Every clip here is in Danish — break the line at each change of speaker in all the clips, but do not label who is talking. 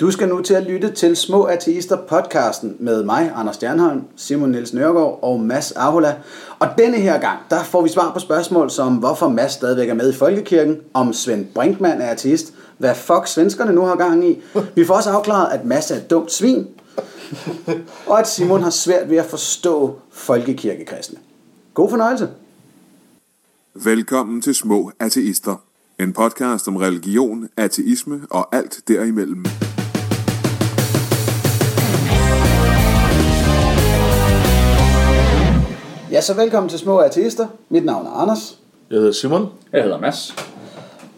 Du skal nu til at lytte til Små Ateister podcasten med mig, Anders Stjernholm, Simon Niels Nørgaard og Mads Ahola. Og denne her gang, der får vi svar på spørgsmål som, hvorfor Mads stadigvæk er med i Folkekirken, om Svend Brinkmann er ateist, hvad fuck svenskerne nu har gang i. Vi får også afklaret, at Mads er et dumt svin, og at Simon har svært ved at forstå folkekirkekristne. God fornøjelse.
Velkommen til Små Ateister. En podcast om religion, ateisme og alt derimellem.
Ja, så velkommen til Små Ateister. Mit navn er Anders.
Jeg hedder Simon.
Jeg hedder Mads.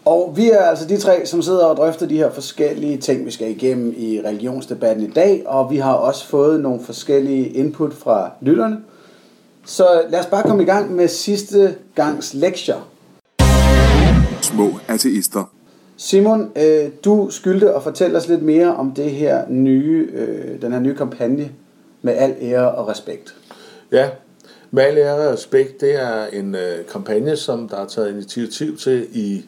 Og vi er altså de tre, som sidder og drøfter de her forskellige ting, vi skal igennem i religionsdebatten i dag. Og vi har også fået nogle forskellige input fra lytterne. Så lad os bare komme i gang med sidste gangs lektier.
Små Ateister.
Simon, øh, du skyldte at fortælle os lidt mere om det her nye, øh, den her nye kampagne med al ære og respekt.
Ja, med al ære og respekt, det er en øh, kampagne, som der er taget initiativ til i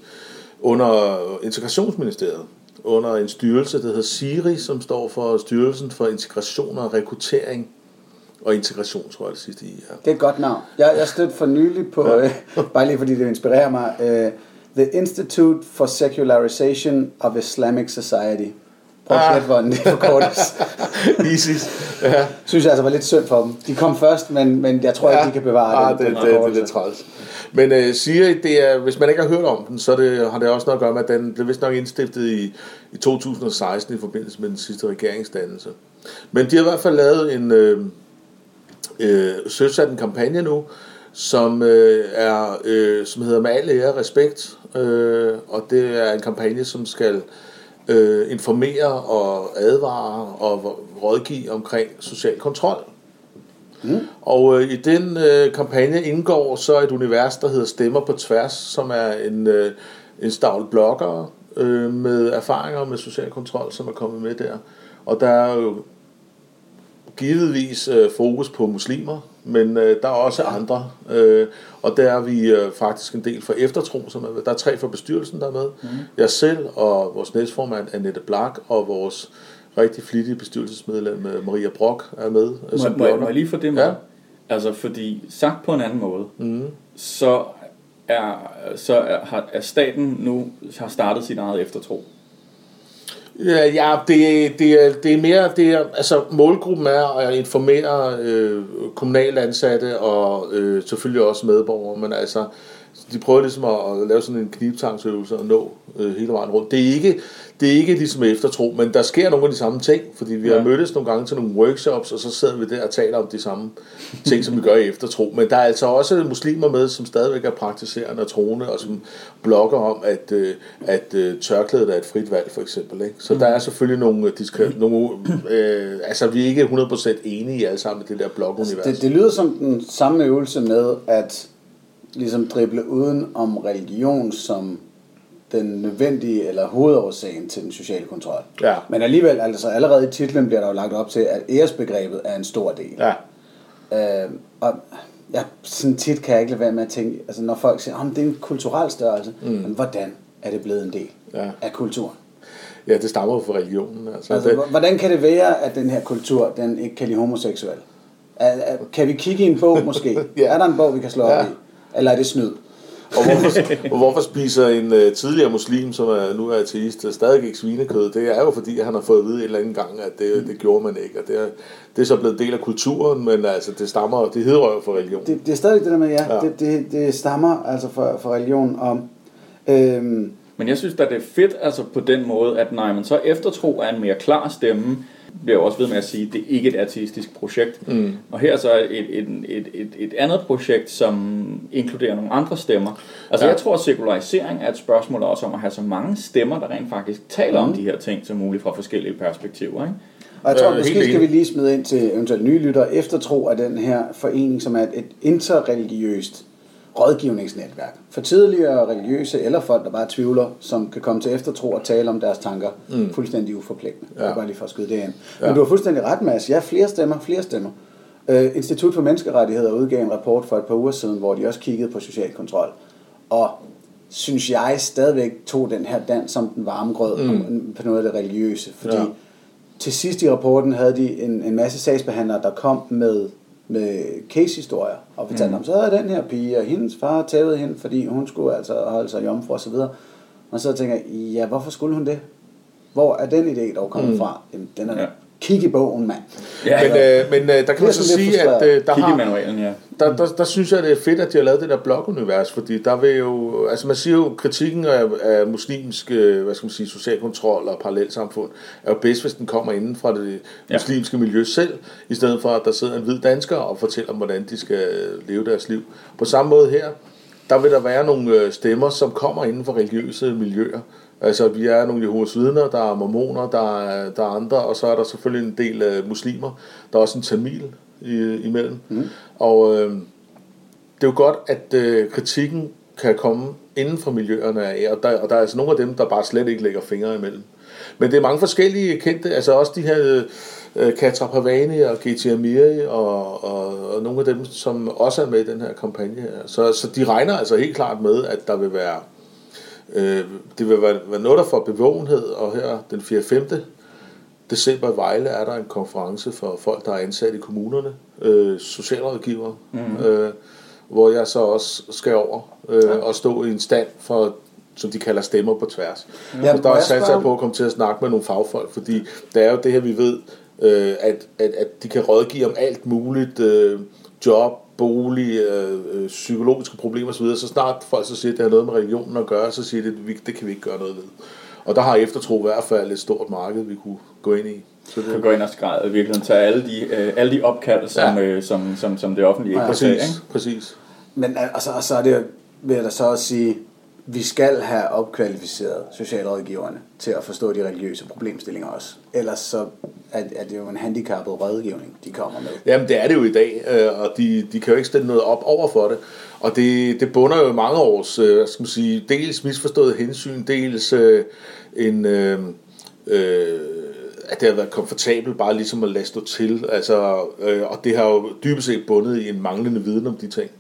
under Integrationsministeriet, under en styrelse, der hedder SIRI, som står for Styrelsen for Integration og Rekruttering og Integration, tror jeg det sidste i er.
Det er et godt navn. Jeg, jeg stødte for nylig på, øh, bare lige fordi det inspirerer mig, øh, The Institute for Secularization of Islamic Society. Prøv at
Ah.
hvordan det forkortes.
ISIS. Ja.
Synes jeg altså var lidt synd for dem. De kom først, men, men jeg tror ikke, de kan bevare
ah,
den.
det,
den
det, det, er
forkortelse.
lidt træls. Men uh, Siri, det er, hvis man ikke har hørt om den, så det, har det også noget at gøre med, at den blev vist nok indstiftet i, i 2016 i forbindelse med den sidste regeringsdannelse. Men de har i hvert fald lavet en, øh, øh, søsat en kampagne nu, som, øh, er, øh, som hedder Med al ære respekt, øh, og det er en kampagne, som skal øh, informere og advare og rådgive omkring social kontrol. Og øh, i den øh, kampagne indgår så et univers, der hedder Stemmer på Tværs, som er en, øh, en stavl blogger øh, med erfaringer med social kontrol, som er kommet med der. Og der er jo givetvis øh, fokus på muslimer, men øh, der er også andre. Øh, og der er vi øh, faktisk en del for eftertro, som er med. Der er tre fra bestyrelsen, der er med. Mm. Jeg selv og vores næstformand Annette Blak og vores rigtig flittige bestyrelsesmedlem øh, Maria Brock er med. øh,
Må, må, jeg- må jeg lige få det med?
Ja.
Altså, fordi sagt på en anden måde,
Mm.
så er, så er, har, er staten nu har startet sit eget eftertro.
Ja, ja det, det, det er mere, det er, altså målgruppen er at informere øh, kommunale ansatte og øh, selvfølgelig også medborgere, men altså, de prøver ligesom at, at lave sådan en knibtangsøvelse og nå øh, hele vejen rundt. Det er ikke, det er ikke ligesom eftertro, men der sker nogle af de samme ting, fordi vi ja. Har mødtes nogle gange til nogle workshops, og så sidder vi der og taler om de samme ting, som vi gør i eftertro. Men der er altså også muslimer med, som stadigvæk er praktiserende og troende, og som blogger om, at, øh, at øh, tørklædet er et frit valg, for eksempel. Ikke? Så der er selvfølgelig nogle, diskre- nogle øh, altså vi er ikke 100% enige alle sammen i det der blogunivers.
Det, det lyder som den samme øvelse med at ligesom drible uden om religion som den nødvendige eller hovedårsagen til den sociale kontrol.
Ja.
Men alligevel, altså allerede i titlen bliver der jo lagt op til, at æresbegrebet er en stor del.
Ja.
Øh, og jeg, sådan tit kan jeg ikke lade være med at tænke, altså når folk siger, at det er en kulturel størrelse, mm. men hvordan er det blevet en del
Ja.
af kulturen?
ja, det stammer jo fra religionen. Altså,
Altså,
det,
hvordan kan det være, at den her kultur, den ikke kan lide homoseksuel? Kan vi kigge i en bog måske?
Ja.
Er der en bog, vi kan slå
Ja.
op i? Eller er det snyd?
Og hvorfor, og hvorfor spiser en uh, tidligere muslim, som er, nu er ateist, øh, stadig ikke svinekød? Det er jo fordi, han har fået at vide en eller anden gang, at det, det gjorde man ikke. Og det er, det er så blevet en del af kulturen, men altså, det stammer, det hedder jo for religion.
Det, det er stadig det der med, ja,
Ja.
Det, det, det stammer altså fra, fra religion om... Øhm,
Men jeg synes da, det er fedt altså på den måde, at nej, men så eftertro er en mere klar stemme, bliver jeg også ved med at sige, det er ikke et ateistisk projekt.
Mm.
Og her er så et, et, et, et, et andet projekt, som inkluderer nogle andre stemmer. Altså
Ja.
jeg tror, at sekularisering er et spørgsmål også om at have så mange stemmer, der rent faktisk taler mm. om de her ting som muligt fra forskellige perspektiver. Ikke?
og jeg tror,
Øh,
måske skal vi lige smide ind til eventuelt nye lyttere. Eftertro er den her forening, som er et interreligiøst rådgivningsnetværk. For tidligere religiøse eller folk, der bare tvivler, som kan komme til eftertro og tale om deres tanker mm. fuldstændig uforpligtende. Ja. Vil bare lige for at skyde det ind.
Ja.
Men du har fuldstændig ret, Mads. Ja, flere stemmer, flere stemmer. Uh, Institut for Menneskerettigheder udgav en rapport for et par uger siden, hvor de også kiggede på social kontrol. Og synes jeg stadigvæk tog den her dans som den varme grød mm. på noget af det religiøse. Fordi
ja.
til sidst i rapporten havde de en, en masse sagsbehandlere, der kom med, med case-historier og fortalte mm. om, så havde den her pige, og hendes far tævede hende, fordi hun skulle altså holde sig jomfru og så videre. Og så tænker jeg, ja, hvorfor skulle hun det? Hvor er den idé dog kommet mm. fra? Jamen, den er
Ja.
kig i bogen, mand.
Ja,
Men, øh, men øh, der kan man så sige, at øh, der har,
manualen, ja.
der, der, der synes jeg, det er fedt, at de har lavet det der blogunivers, fordi der vil jo, altså man siger jo, kritikken af, af muslimsk, øh, hvad skal man sige, social kontrol og parallelsamfund, er jo bedst, hvis den kommer inden fra det
Ja.
muslimske miljø selv, i stedet for, at der sidder en hvid dansker og fortæller om, hvordan de skal leve deres liv. På samme måde her, der vil der være nogle øh, stemmer, som kommer inden for religiøse miljøer. Altså, vi er nogle Jehovas vidner, der er mormoner, der er, der er andre, og så er der selvfølgelig en del øh, muslimer. Der er også en tamil i, imellem. Mm. Og øh, det er jo godt, at øh, kritikken kan komme inden for miljøerne af, og der, og der er altså nogle af dem, der bare slet ikke lægger fingre imellem. Men det er mange forskellige kendte, altså også de her øh, Katra Pavani og G.T. Amiri og, og, og nogle af dem, som også er med i den her kampagne her. Så, så de regner altså helt klart med, at der vil være øh, det vil være, være noget, der får bevågenhed, og her den 4. 5. december i Vejle er der en konference for folk, der er ansat i kommunerne, øh, socialrådgivere, mm. øh, hvor jeg så også skal over øh, og stå i en stand for som de kalder stemmer på tværs.
Ja,
Ja, og der er sat
spørge-
på at komme til at snakke med nogle fagfolk, fordi det er jo det her, vi ved, øh, at, at, at de kan rådgive om alt muligt, øh, job, bolig, øh, øh, psykologiske problemer osv., så snart folk så siger, at det har noget med religionen at gøre, så siger de, at vi- det kan vi ikke gøre noget ved. Og der har eftertro i hvert fald et stort marked, vi kunne gå ind i. Så
Du kan
det,
gå ind og skræde i virkeligheden tage alle de, øh, alle de opkald, som,
Ja.
øh, som, som, som det offentlige ikke kan tage,
præcis,
ikke?
præcis.
Men altså, og så er det, vil jeg da så også sige, vi skal have opkvalificeret socialrådgiverne til at forstå de religiøse problemstillinger også. Ellers så er, er det jo en handicappet rådgivning, de kommer med.
Jamen det er det jo i dag, øh, og de, de kan jo ikke stille noget op over for det. Og det, det bunder jo mange års, øh, skal man sige, dels misforstået hensyn, dels øh, en, øh, øh, at det har været komfortabelt bare ligesom at lade stå til. Altså, øh, og det har jo dybest set bundet i en manglende viden om de ting.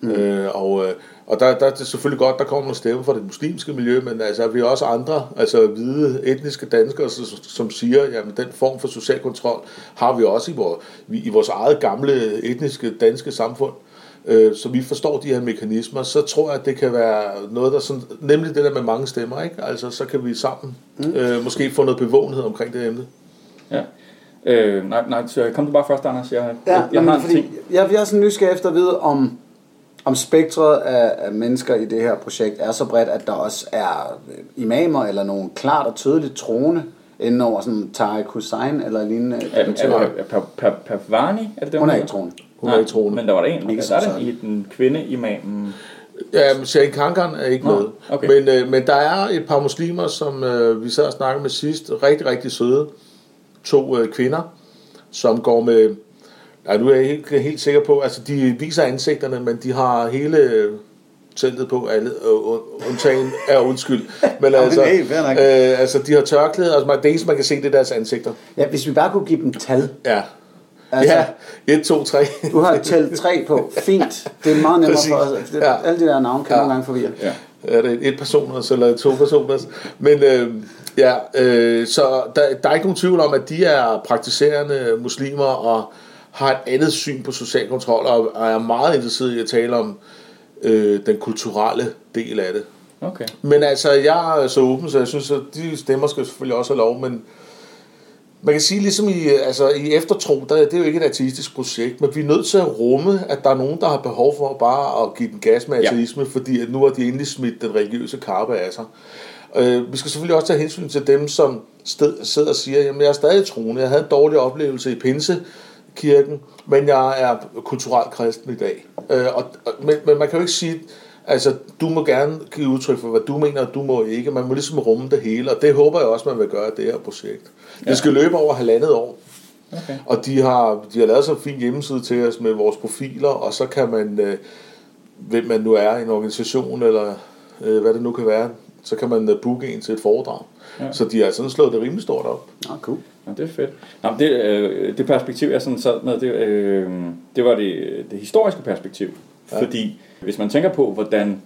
Mm. Øh, og og der, der er det selvfølgelig godt, der kommer nogle stemmer fra det muslimske miljø, men altså, vi har også andre, altså hvide etniske danskere, som, som siger, at den form for social kontrol har vi også i vores, i vores eget gamle etniske danske samfund. Øh, så vi forstår de her mekanismer, så tror jeg, at det kan være noget, der sådan, nemlig det der med mange stemmer, ikke? Altså, så kan vi sammen mm. øh, måske få noget bevågenhed omkring det emne.
Ja. Øh, nej, nej, så kom du bare først, Anders. Jeg,
Ja,
jeg, jeg har en
fordi
ting.
jeg, jeg er sådan nysgerrig efter at vide, om, om spektret af, af mennesker i det her projekt er så bredt, at der også er øh, imamer eller nogle klart og tydeligt troende inden over sådan Tariq Hussein eller lignende
Er, er, er, er, er, er Pavani? Er det det,
Hun er ikke troende.
Hun er ikke troende.
Men der var der en.
Ikke
der er den, den kvinde imamen.
Ja, Sheikh Kankan er ikke
Nå,
med.
okay.
Men, øh, men der er et par muslimer, som øh, vi sad og snakkede med sidst, rigtig, rigtig søde. To øh, kvinder, som går med... Ja, nu er ikke helt sikker på, altså de viser ansigterne, men de har hele teltet på, alle, øh, undtagen er undskyld. Men altså,
nok.
øh, altså, de har tørklæder, altså det eneste, man kan se, det er deres ansigter.
Ja, hvis vi bare kunne give dem tal.
Ja.
Altså,
ja, 1, 2, 3.
Du har talt tre på. Fint. Det er meget nemmere
Præcis.
for os. Det,
Ja.
Alle de der navne kan
Ja.
ja. nogle gange forvirre.
Ja.
er det et personers eller to personers. Men øh, ja, øh, så der, der er ikke nogen tvivl om, at de er praktiserende muslimer og har et andet syn på social kontrol og, er meget interesseret i at tale om øh, den kulturelle del af det.
Okay.
Men altså, jeg er så åben, så jeg synes, at de stemmer skal selvfølgelig også have lov, men man kan sige ligesom i, altså, i eftertro, der, det er jo ikke et ateistisk projekt, men vi er nødt til at rumme, at der er nogen, der har behov for bare at give den gas med
Ja.
ateisme, fordi at nu har de endelig smidt den religiøse karpe af sig. Øh, vi skal selvfølgelig også tage hensyn til dem, som sted, sidder og siger, jamen jeg er stadig troende, jeg havde en dårlig oplevelse i Pinsekirken, men jeg er kulturelt kristen i dag. Øh, og, og, men, men man kan jo ikke sige, altså du må gerne give udtryk for, hvad du mener, og du må ikke. Man må ligesom rumme det hele, og det håber jeg også, man vil gøre i det her projekt. Ja. Det skal løbe over halvandet år.
Okay.
Og de har, de har lavet så en fin hjemmeside til os med vores profiler, og så kan man, øh, hvem man nu er, en organisation, eller øh, hvad det nu kan være, så kan man øh, booke en til et foredrag.
Ja.
Så de har sådan slået det rimelig stort op.
Nå, cool.
Ja, det er fedt. Nå, det, øh, det perspektiv, jeg sådan sad med, det, øh, det var det, det historiske perspektiv. Ja. Fordi hvis man tænker på, hvordan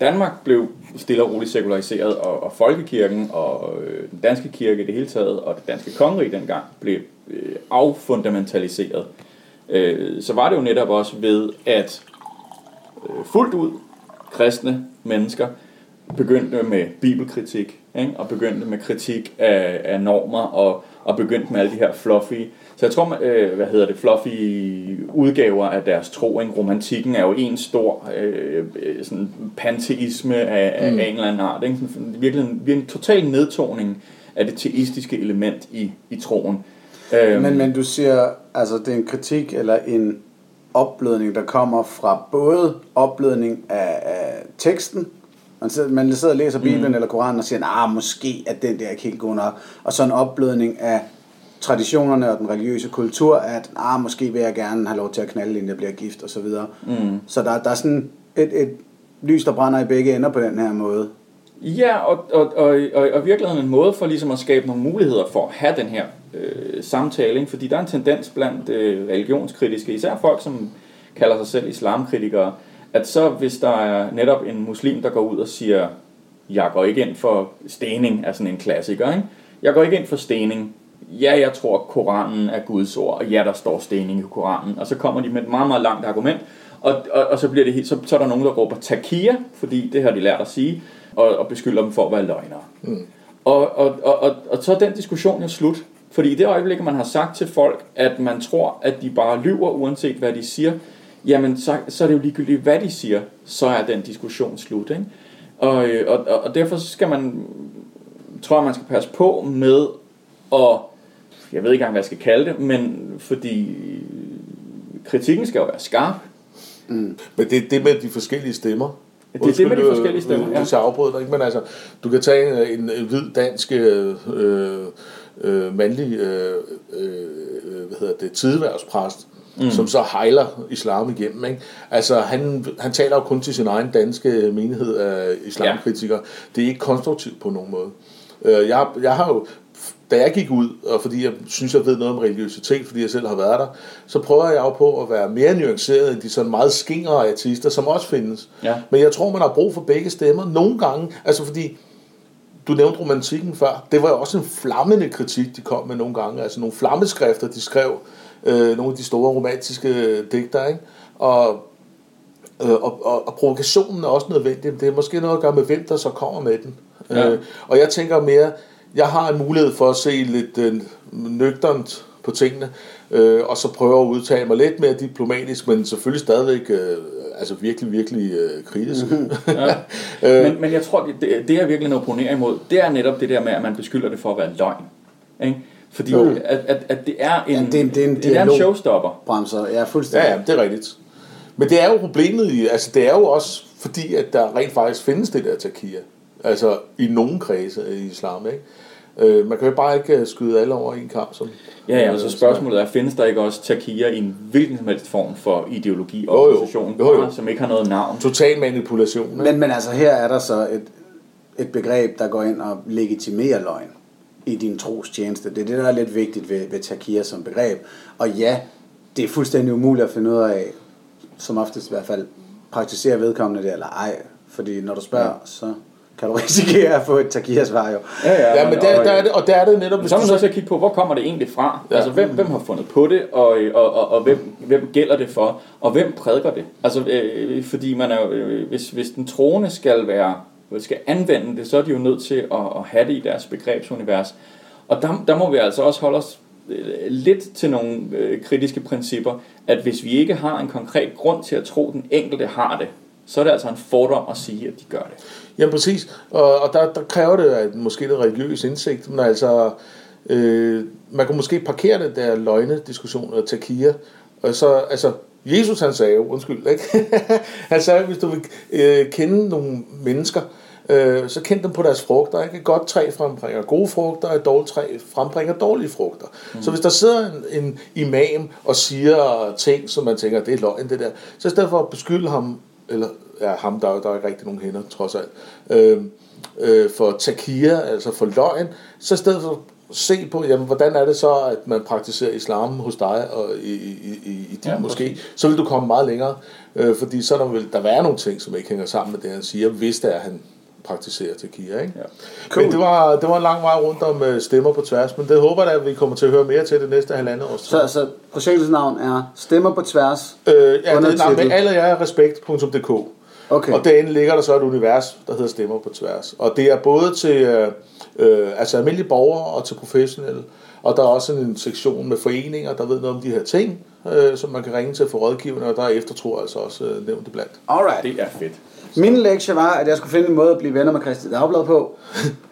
Danmark blev stille og roligt sekulariseret, og, og folkekirken og øh, den danske kirke i det hele taget, og det danske kongerige dengang, blev øh, affundamentaliseret, øh, så var det jo netop også ved, at øh, fuldt ud kristne mennesker begyndte med bibelkritik, ikke? og begyndte med kritik af, af normer, og, og begyndte med alle de her fluffy så jeg tror, øh, hvad hedder det, fluffy udgaver af deres tro. Ikke? Romantikken er jo en stor øh, øh sådan panteisme af, af, mm. af en eller anden art. Ikke? Sådan, virkelig, en, virkelig en total nedtoning af det teistiske element i, i troen.
Øhm. Men, men du siger, altså det er en kritik eller en opblødning, der kommer fra både opblødning af, af teksten, man sidder, man sidder og læser Bibelen mm. eller Koranen og siger, nah, måske er den der ikke helt god nok, og så en opblødning af traditionerne og den religiøse kultur, at ah, måske vil jeg gerne have lov til at knalde, inden jeg bliver gift, og så videre. Mm. Så der, der er sådan et, et lys, der brænder i begge ender på den her måde.
Ja, og, og, og, og, og virkelig en måde for ligesom at skabe nogle muligheder for at have den her øh, samtale, ikke? fordi der er en tendens blandt øh, religionskritiske, især folk, som kalder sig selv islamkritikere, at så hvis der er netop en muslim, der går ud og siger, jeg går ikke ind for stening, er sådan en klassiker, ikke? jeg går ikke ind for stening, ja, jeg tror, Koranen er Guds ord, og ja, der står stening i Koranen. Og så kommer de med et meget, meget langt argument, og, og, og så, bliver det, så, så er der nogen, der råber takia, fordi det har de lært at sige, og, og beskylder dem for at være løgnere. Mm. Og, og, og, og, og så er den diskussion jo slut. Fordi i det øjeblik, man har sagt til folk, at man tror, at de bare lyver, uanset hvad de siger, jamen så, så er det jo ligegyldigt, hvad de siger, så er den diskussion slut. Ikke? Og, og, og derfor skal man, tror jeg, man skal passe på med at jeg ved ikke engang, hvad jeg skal kalde det, men fordi kritikken skal jo være skarp.
Mm. Men det er det med de forskellige stemmer.
Det er det med de forskellige stemmer,
ja. Hvis jeg afbryder dig, ikke? Men altså, du kan tage en, en hvid dansk øh, øh, mandlig øh, øh, hvad hedder det, tideværvspræst, mm. som så hejler islam igennem. Ikke? Altså, han, han taler jo kun til sin egen danske menighed af islamkritikere. Ja. Det er ikke konstruktivt på nogen måde. Øh, jeg, jeg har jo da jeg gik ud, og fordi jeg synes, jeg ved noget om religiøsitet, fordi jeg selv har været der, så prøver jeg jo på at være mere nuanceret end de sådan meget skingre artister, som også findes. Ja. Men jeg tror, man har brug for begge stemmer. Nogle gange, altså fordi, du nævnte romantikken før, det var jo også en flammende kritik, de kom med nogle gange, altså nogle flammeskrifter, de skrev, øh, nogle af de store romantiske digter, ikke? Og Øh, og, og, og provokationen er også nødvendig. Det er måske noget at gøre med, hvem der så kommer med den. Ja. Øh, og jeg tænker mere, jeg har en mulighed for at se lidt øh, nøgternt på tingene, øh, og så prøve at udtale mig lidt mere diplomatisk, men selvfølgelig stadigvæk øh, altså virkelig, virkelig øh, kritisk.
Mhm. ja. øh, men, men jeg tror, det, det jeg virkelig opponerer imod, det er netop det der med, at man beskylder det for at være løgn. Ikke? Fordi at, at, at det er en, ja, det, er, det er en, det er en showstopper.
Bremser, ja, fuldstændig.
Ja, ja, det er rigtigt. Men det er jo problemet i, altså det er jo også fordi, at der rent faktisk findes det der takia. Altså i nogen kredse i islam, ikke? Øh, man kan jo bare ikke øh, skyde alle over en kamp. Som,
ja, ja, og så spørgsmålet er, findes der ikke også takia i en hvilken som helst form for ideologi og organisation, jo, jo. som ikke har noget navn?
Total manipulation. Ikke?
Men, men altså her er der så et, et begreb, der går ind og legitimerer løgn i din trostjeneste. Det er det, der er lidt vigtigt ved, ved takia som begreb. Og ja, det er fuldstændig umuligt at finde ud af, som oftest i hvert fald, praktiserer vedkommende det eller ej. Fordi når du spørger, ja. så kan du risikere at få et takia-svar jo.
Ja, ja, ja men, der, og, der er det, og der er det netop...
Men så er man nødt til at kigge på, hvor kommer det egentlig fra? Ja. Altså, hvem, hvem har fundet på det, og, og, og, og hvem, hvem gælder det for, og hvem prædiker det? Altså, øh, fordi man er, øh, hvis, hvis den troende skal være skal anvende det, så er de jo nødt til at, at have det i deres begrebsunivers. Og der, der må vi altså også holde os øh, lidt til nogle øh, kritiske principper, at hvis vi ikke har en konkret grund til at tro, at den enkelte har det, så er det altså en fordom at sige, at de gør det.
Ja, præcis. Og, og der, der kræver det at måske lidt religiøs indsigt, men altså, øh, man kan måske parkere det der løgne-diskussion og takia, og så, altså, Jesus han sagde jo, undskyld, ikke? han sagde, hvis du vil øh, kende nogle mennesker, øh, så kend dem på deres frugter. Ikke? Et godt træ frembringer gode frugter, et dårligt træ frembringer dårlige frugter. Mm. Så hvis der sidder en, en imam og siger ting, som man tænker, det er løgn det der, så i stedet for at beskylde ham eller ja, ham, der, der er ikke rigtig nogen hænder, trods alt. Øh, øh, for takia, altså for løgn, så i stedet for se på, jamen, hvordan er det så, at man praktiserer islam hos dig og i, i, i, i din
Ja,
måske, så vil du komme meget længere, øh, fordi så der vil der være nogle ting, som ikke hænger sammen med det, han siger, hvis det er, han praktiserer takia, ikke?
Ja.
Cool. Men det var, det var en lang vej rundt om øh, stemmer på tværs, men det håber jeg, at vi kommer til at høre mere til det næste halvandet tid.
Så, så projektets navn er Stemmer på tværs.
Øh, ja, det er med alle jer respekt.dk.
Okay.
Og derinde ligger der så et univers, der hedder Stemmer på tværs. Og det er både til øh, øh, altså almindelige borgere og til professionelle. Og der er også en sektion med foreninger, der ved noget om de her ting, øh, som man kan ringe til for rådgivende, og der er eftertro altså også øh, nævnt iblandt.
Alright.
Det er fedt.
Min lektie var, at jeg skulle finde en måde at blive venner med Christi Dagblad på.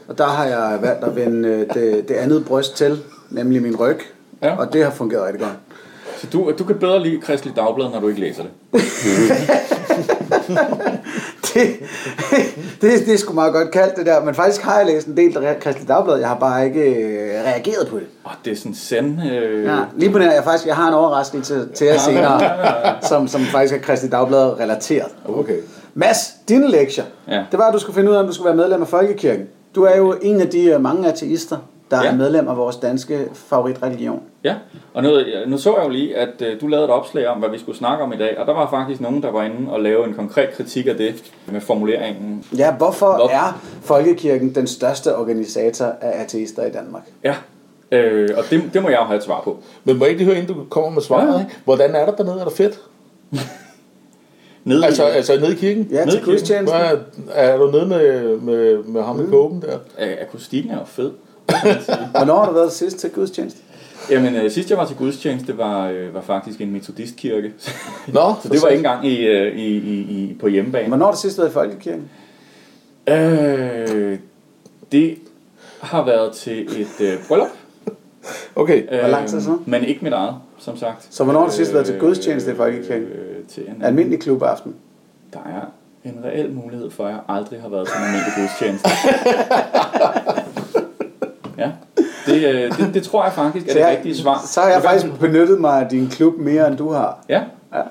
Og der har jeg valgt at vende øh, det, det andet bryst til, nemlig min ryg.
Ja.
Og det har fungeret rigtig godt.
Så du, du kan bedre lide Kristelig Dagblad, når du ikke læser det.
det, det, det er sgu meget godt kaldt det der, men faktisk har jeg læst en del af Christi Dagblad, jeg har bare ikke øh, reageret på det.
Åh, det er sådan send... Øh,
Ja, lige på nær, jeg faktisk jeg har en overraskelse til jer senere, som, som faktisk er Christi Dagblad relateret.
Okay.
Mads, dine lektier,
Ja.
det var, at du skulle finde ud af, om du skulle være medlem af Folkekirken. Du er jo en af de øh, mange ateister, der
Ja.
er medlem af vores danske favoritreligion.
Ja, og nu, nu så jeg jo lige, at øh, du lavede et opslag om, hvad vi skulle snakke om i dag, og der var faktisk nogen, der var inde og lave en konkret kritik af det med formuleringen.
Ja, hvorfor
Hvor-
er Folkekirken den største organisator af ateister i Danmark?
Ja, øh, og det, det må jeg jo have et svar på.
Men må jeg ikke høre, inden du kommer med svaret,
Ja.
ja. ikke? hvordan er der dernede? Er der fedt?
Nede
Altså,
i,
altså nede i kirken?
Ja,
Nede i
til gudstjenesten.
Hvad er, er du nede med, med, med ham med kåben der?
øh, akustikken er jo fed.
Hvornår har du været sidst til gudstjeneste?
Jamen, øh, sidst jeg var til gudstjeneste, var, øh, var faktisk en metodistkirke.
Nå,
Så det var ikke engang i, øh, i, i, i, på hjemmebane.
Hvornår har du sidst været i Folkekirken?
Øh, det har været til et øh, bryllup.
Okay.
Hvor lang tid siden?
Men ikke mit eget, som sagt.
Så hvornår har du sidst været til gudstjeneste i Folkekirken?
Øh, til en,
Almindelig klubaften.
Der er en reel mulighed for, at jeg aldrig har været til en almindelig gudstjeneste. ja, det, øh, det, det tror jeg faktisk er
Så
det
jeg-
rigtige svar.
Så har jeg
Det kan-
faktisk benyttet mig af din klub mere, end du har.
Ja,
det er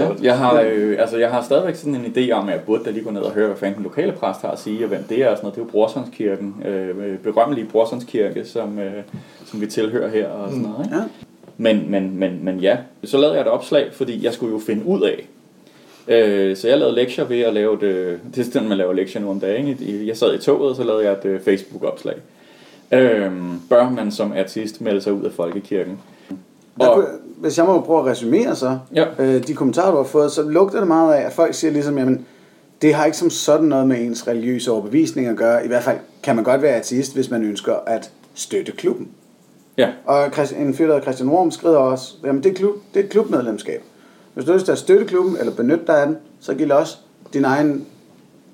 ja.
godt.
Jeg, har, øh, altså, jeg har stadigvæk sådan en idé om, at jeg burde da lige gå ned og høre, hvad fanden den lokale præst har at sige, og hvem det er og sådan noget. Det er jo Brorsonskirken, øh, berømmelige Brorsonskirke, som, øh, som vi tilhører her og sådan noget. Ikke?
Ja.
Men, men, men, men ja, så lavede jeg et opslag, fordi jeg skulle jo finde ud af. Øh, så jeg lavede lektier ved at lave det, det er sådan, man laver lektier nu om dagen. I- Jeg sad i toget, og så lavede jeg et øh, Facebook-opslag. Øh, bør man som artist melde sig ud af folkekirken? Og,
kunne, hvis jeg må prøve at resumere så,
Ja.
øh, de kommentarer, du har fået, så lugter det meget af, at folk siger ligesom, jamen, det har ikke som sådan noget med ens religiøse overbevisning at gøre. I hvert fald kan man godt være ateist, hvis man ønsker at støtte klubben.
Ja,
Og en fyr, der Christian Worm, skriver også, jamen det er, klub, det er et klubmedlemskab. Hvis du har lyst til at støtte klubben, eller benytte dig af den, så giv også din egen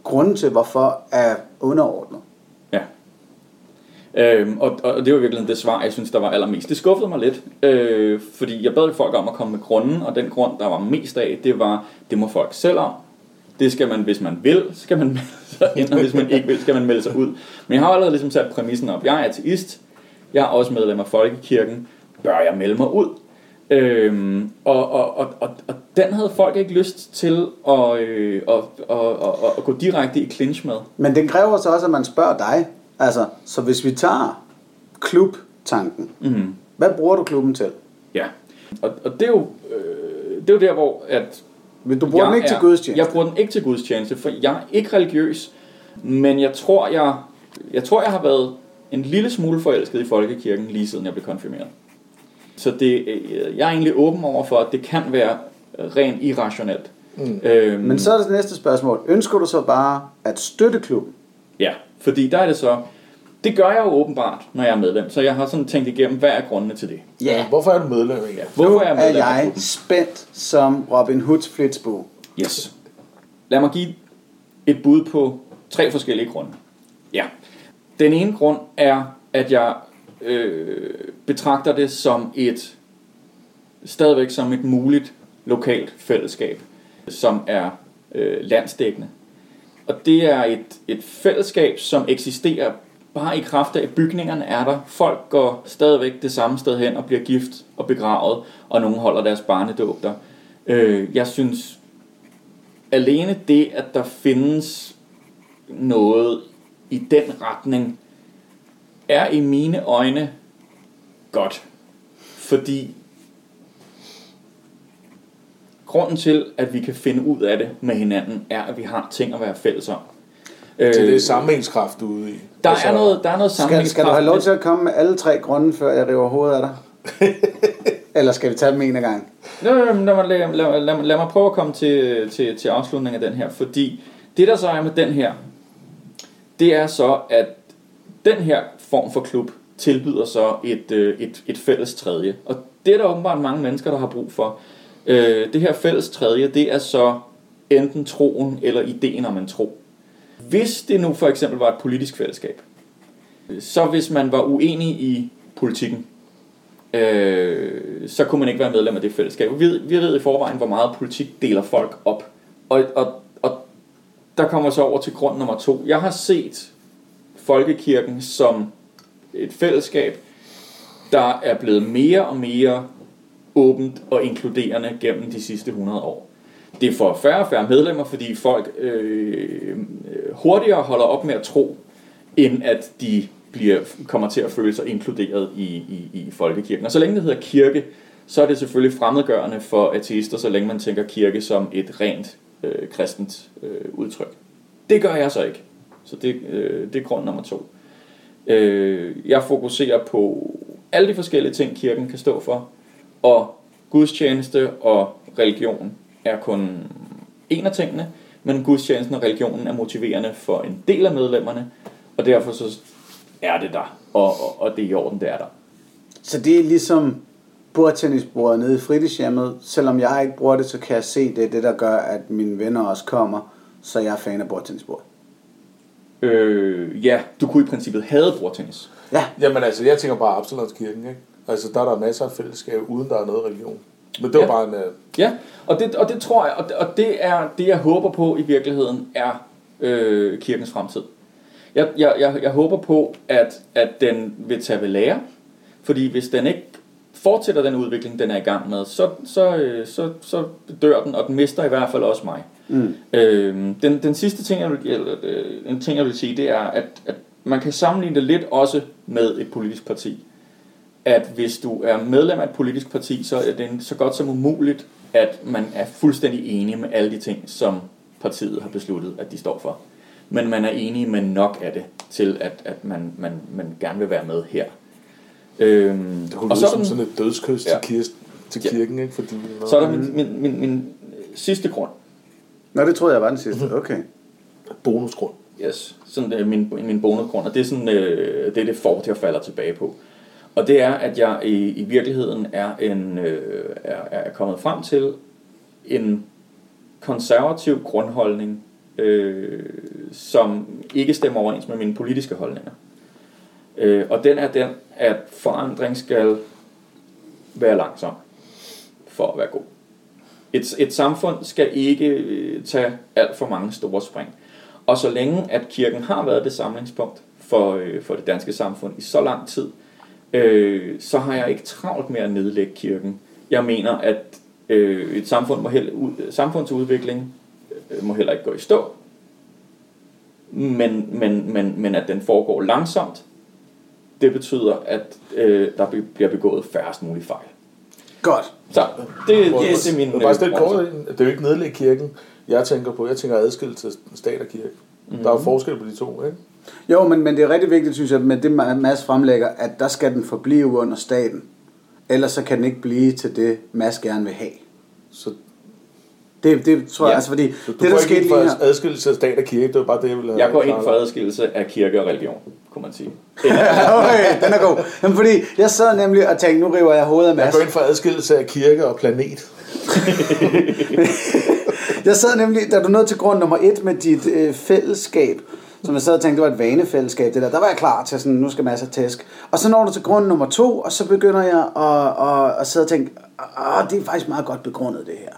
grund til, hvorfor er underordnet.
ja. Øhm, og, og det var virkelig det svar, jeg synes, der var allermest. Det skuffede mig lidt, øh, fordi jeg bad folk om at komme med grunden, og den grund, der var mest af, det var, det må folk selv om. Det skal man, hvis man vil, skal man melde sig ind, og hvis man ikke vil, skal man melde sig ud. Men jeg har allerede ligesom sat præmissen op. Jeg er ateist, jeg er også medlem af Folkekirken, bør jeg melde mig ud? Øhm, og, og, og, og, og den havde folk ikke lyst til at, øh, at, at, at, at, gå direkte i clinch med.
Men den kræver så også, at man spørger dig. Altså, så hvis vi tager klubtanken,
Mm-hmm.
hvad bruger du klubben til?
Ja, og, og det, er jo, øh, det er jo der, hvor at
Men du bruger den ikke til
er-
gudstjeneste.
Jeg bruger den ikke til gudstjeneste, for jeg er ikke religiøs, men jeg tror, jeg, jeg tror, jeg har været en lille smule forelsket i folkekirken, lige siden jeg blev konfirmeret. Så det, øh, jeg er egentlig åben over for, at det kan være rent irrationelt.
Mm.
Øhm,
Men så er det næste spørgsmål. Ønsker du så bare at støtte klubben?
Ja, fordi der er det så... Det gør jeg jo åbenbart, når jeg er medlem. Så jeg har sådan tænkt igennem, hvad er grundene til det?
Ja.
Hvorfor er du medlem egentlig?
Hvorfor er jeg
er
medlem af
jeg spændt som Robin Hoods flitsbue.
Yes. Lad mig give et bud på tre forskellige grunde. Ja. Den ene grund er, at jeg øh, betragter det som et stadigvæk som et muligt lokalt fællesskab, som er øh, landsdækkende. Og det er et, et fællesskab, som eksisterer bare i kraft af, at bygningerne er der. Folk går stadigvæk det samme sted hen og bliver gift og begravet, og nogen holder deres barnedåb der. Øh, jeg synes, alene det, at der findes noget i den retning er i mine øjne godt. Fordi grunden til, at vi kan finde ud af det med hinanden, er, at vi har ting at være fælles om.
Øh, det er sammenhængskraft ude i.
Der, altså, er noget, der er noget
Skal, skal du have lov til at komme med alle tre grunde, før jeg river hovedet af dig? Eller skal vi tage dem en af gang?
Lad, lad, lad, lad, lad, lad, lad mig prøve at komme til, til, til afslutningen af den her, fordi det der så er med den her, det er så, at den her form for klub tilbyder så et, øh, et, et fælles tredje. Og det er der åbenbart mange mennesker, der har brug for. Øh, det her fælles tredje, det er så enten troen eller ideen om en tro. Hvis det nu for eksempel var et politisk fællesskab, så hvis man var uenig i politikken, øh, så kunne man ikke være medlem af det fællesskab. Vi, vi ved i forvejen, hvor meget politik deler folk op. Og, og, og der kommer så over til grund nummer to. Jeg har set folkekirken som et fællesskab, der er blevet mere og mere åbent og inkluderende gennem de sidste 100 år. Det får færre og færre medlemmer, fordi folk øh, hurtigere holder op med at tro, end at de bliver, kommer til at føle sig inkluderet i, i, i folkekirken. Og så længe det hedder kirke, så er det selvfølgelig fremmedgørende for ateister, så længe man tænker kirke som et rent øh, kristent øh, udtryk. Det gør jeg så ikke. Så det, øh, det er grund nummer to. Øh, jeg fokuserer på alle de forskellige ting, kirken kan stå for, og gudstjeneste og religion er kun en af tingene, men gudstjenesten og religionen er motiverende for en del af medlemmerne, og derfor så er det der, og, og, og det er i orden, det er der.
Så det er ligesom bordtennisbordet nede i fritidshjemmet. Selvom jeg ikke bruger det, så kan jeg se, det er det, der gør, at mine venner også kommer, så jeg er fan af bordtennisbordet.
Øh, ja, du kunne i princippet have bordtennis.
Ja.
Jamen altså, jeg tænker bare Absalonskirken, ikke? Altså, der er der masser af fællesskab, uden der er noget religion. Men det var
Ja.
bare en... Uh...
Ja, og det, og det tror jeg, og det, og det er det, jeg håber på i virkeligheden, er øh, kirkens fremtid. Jeg, jeg, jeg, jeg håber på, at, at den vil tage ved lære, fordi hvis den ikke fortsætter den udvikling, den er i gang med, så, så, øh, så, så dør den, og den mister i hvert fald også mig.
Mm.
Øh, den, den sidste ting, jeg vil, eller, øh, en ting, jeg vil sige, det er, at, at man kan sammenligne det lidt også med et politisk parti. At hvis du er medlem af et politisk parti, så er det så godt som umuligt, at man er fuldstændig enig med alle de ting, som partiet har besluttet, at de står for. Men man er enig med nok af det, til at, at man, man, man gerne vil være med her. Øhm,
Det kunne
og så er
som
den-
sådan et dødskys
Ja.
til, kirst, til
Ja.
kirken, ikke? Fordi,
så er der min, min, min, min sidste grund.
Nå, det troede jeg var den sidste. Okay.
bonusgrund.
Yes, sådan øh, min, min bonusgrund, og det er, sådan, øh, det er det fort, jeg falder tilbage på. Og det er, at jeg i, i virkeligheden er, en, øh, er, er kommet frem til en konservativ grundholdning, øh, som ikke stemmer overens med mine politiske holdninger. Øh, og den er den, at forandring skal være langsom for at være god. Et, et samfund skal ikke øh, tage alt for mange store spring. Og så længe at kirken har været det samlingspunkt for, øh, for det danske samfund i så lang tid, øh, så har jeg ikke travlt med at nedlægge kirken. Jeg mener, at øh, et samfund må heller, ud, samfundsudvikling øh, må heller ikke gå i stå, men, men, men, men at den foregår langsomt, det betyder, at øh, der bliver begået færrest mulige fejl.
Godt.
Så det, det,
Yes.
det er min...
Jeg vil bare stille
øh,
kort ind. Det er jo ikke nedlægge kirken, jeg tænker på. Jeg tænker adskillelse stat og kirke. Mm-hmm. Der er jo forskel på de to, ikke?
Jo, men, men det er rigtig vigtigt, synes jeg, med det Mads fremlægger, at der skal den forblive under staten. Ellers så kan den ikke blive til det, Mads gerne vil have.
Så,
Det, det tror jeg,
Ja.
altså fordi,
så du
det
går
der
ikke
skete
ind for
her,
adskillelse af stat og kirke, det var bare det, jeg ville have
Jeg går ind for adskillelse af kirke og religion, kunne man sige.
okay, den er god. Jamen, fordi jeg sad nemlig og tænkte, nu river jeg hovedet af
Jeg
Mads.
går ind for adskillelse af kirke og planet.
Jeg sad nemlig, da du nåede til grund nummer et med dit øh, fællesskab, som jeg sad og tænkte, det var et vanefællesskab, det der, der var jeg klar til sådan, nu skal masser af tæsk. Og så når du til grund nummer to, og så begynder jeg at, at, at sidde og tænke, åh, det er faktisk meget godt begrundet det her.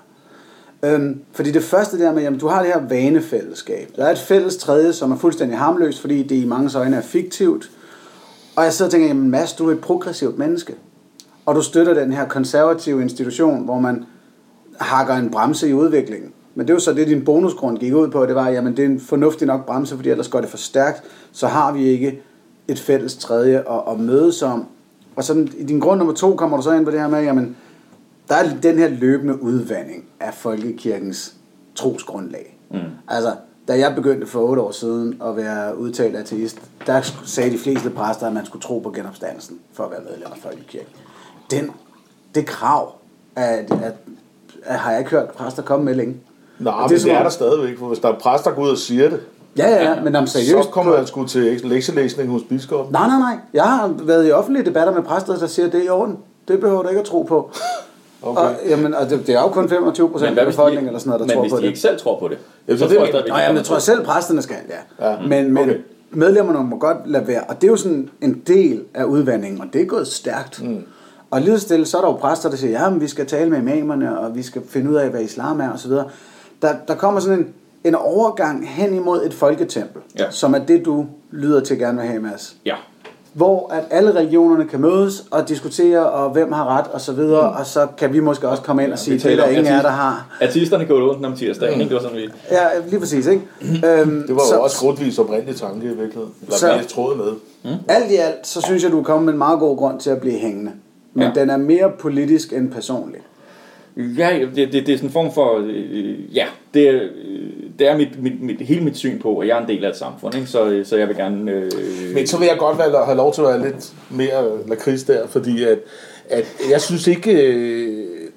Øhm, fordi det første der med, jamen du har det her vanefællesskab. Der er et fælles tredje, som er fuldstændig harmløst, fordi det i mange øjne er fiktivt. Og jeg sidder og tænker, jamen Mads, du er et progressivt menneske. Og du støtter den her konservative institution, hvor man hakker en bremse i udviklingen. Men det er jo så det, din bonusgrund gik ud på, det var, jamen det er en fornuftig nok bremse, fordi ellers går det for stærkt, så har vi ikke et fælles tredje at, at mødes om. Og sådan, i din grund nummer to kommer du så ind på det her med, jamen, der er den her løbende udvandring af folkekirkens trosgrundlag. Mm. Altså, da jeg begyndte for otte år siden at være udtalt ateist, der sagde de fleste præster, at man skulle tro på genopstandelsen for at være medlem af folkekirken. Den, det krav, at, at, at, har jeg ikke hørt præster komme med længe.
Nej, men det er, det er
om-
der stadigvæk, for hvis der er præster, der går ud og siger det,
Ja, ja, ja, men om
så
seriøst...
kommer man sgu til lektielæsning hos biskoppen.
Nej, nej, nej. Jeg har været i offentlige debatter med præster, der siger, at det er i orden. Det behøver du ikke at tro på.
Okay.
Og, jamen, og det, det er jo kun 25 procent af
hvis de,
befolkningen eller sådan noget, der
men
tror
hvis
på
de
det.
ikke selv tror på det,
Jamen,
så
det er
tror
det,
jeg stadigvæk,
Nej,
de
jamen, jeg tror
til.
selv præsterne skal, ja.
Ja.
Men, men
Okay.
medlemmerne må godt lade være. Og det er jo sådan en del af udvandringen, og det er gået stærkt. Mm. Og lige så stille, så er der jo præster, der siger, ja, men vi skal tale med imamerne, og vi skal finde ud af, hvad islam er, osv. Der, der kommer sådan en, en overgang hen imod et folketempel,
Ja.
som er det, du lyder til gerne vil have, Mads.
Ja.
Hvor at alle religionerne kan mødes og diskutere, og hvem har ret, og så videre, mm. og så kan vi måske også komme ind og sige,
Vi
det er der ingen
ateist-
der har.
Artisterne går rundt om tirsdagen, ikke? Det var sådan, vi...
Ja, lige præcis, ikke? øhm,
Det var jo
så,
også grundvis oprindelig tanke i virkeligheden. Eller
Så-
jeg troede med.
Alt i alt, så synes jeg, du er kommet med en meget god grund til at blive hængende. Men
Ja.
ja. den er mere politisk end personlig.
Ja, det, det, det er sådan en form for... Øh, ja, det, øh, det er mit, mit, mit, hele mit syn på, at jeg er en del af et samfund, ikke? Så, øh, så jeg vil gerne... Øh,
Men så vil jeg godt være, have lov til at være lidt mere lakrids der, fordi at, at jeg synes ikke, øh,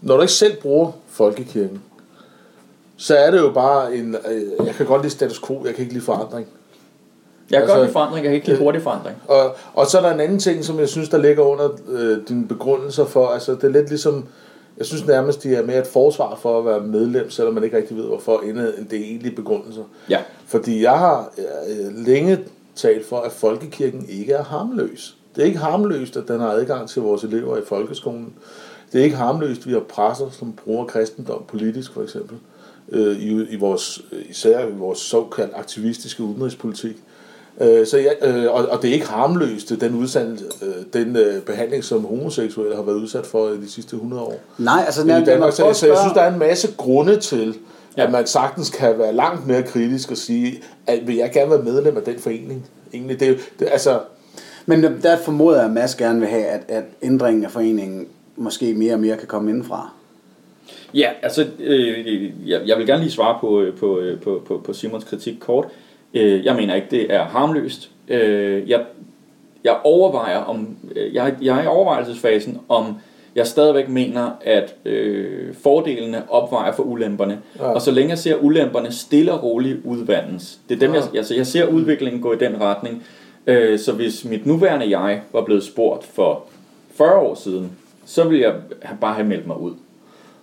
når du ikke selv bruger folkekirken, så er det jo bare en, øh, jeg kan godt lide status quo, jeg kan ikke lide forandring
jeg kan
altså-
godt lide forandring, jeg kan ikke lide hurtig forandring.
Og, og så er der en anden ting, som jeg synes, der ligger under øh, dine begrundelser for, altså det er lidt ligesom, jeg synes nærmest, de er mere et forsvar for at være medlem, selvom man ikke rigtig ved hvorfor, end end det er egentlige begrundelser.
Ja.
Fordi jeg har øh, længe talt for, at folkekirken ikke er harmløs. Det er ikke harmløst, at den har adgang til vores elever i folkeskolen. Det er ikke harmløst, at vi har presser, som bruger kristendom politisk, for eksempel. Øh, i, i vores, især i vores såkaldt aktivistiske udenrigspolitik. Øh, så jeg, øh, og, og det er ikke harmløst, den, udsendelse, øh, den øh, behandling, som homoseksuelle har været udsat for i de sidste 100 år.
Nej, altså...
I
mig
Danmark, så, så jeg synes, der er en masse grunde til,
Ja.
ja. at man sagtens kan være langt mere kritisk og sige, at vil jeg gerne være medlem af den forening. Egentlig, det, det, altså,
Men der formoder jeg, at Mads gerne vil have, at, at ændringen af foreningen måske mere og mere kan komme indenfra.
Ja, altså, øh, jeg, jeg vil gerne lige svare på, øh, på, øh, på, på, på Simons kritik kort. Øh, jeg mener ikke, det er harmløst. Øh, jeg, jeg overvejer om, øh, jeg, jeg er i overvejelsesfasen, om jeg stadigvæk mener, at øh, fordelene opvejer for ulemperne. Ja. Og så længe jeg ser ulemperne stille og roligt udvandes, det er dem,
Ja.
jeg, altså, jeg ser udviklingen gå i den retning. Øh, så hvis mit nuværende jeg var blevet spurgt for 40 år siden, så ville jeg bare have meldt mig ud.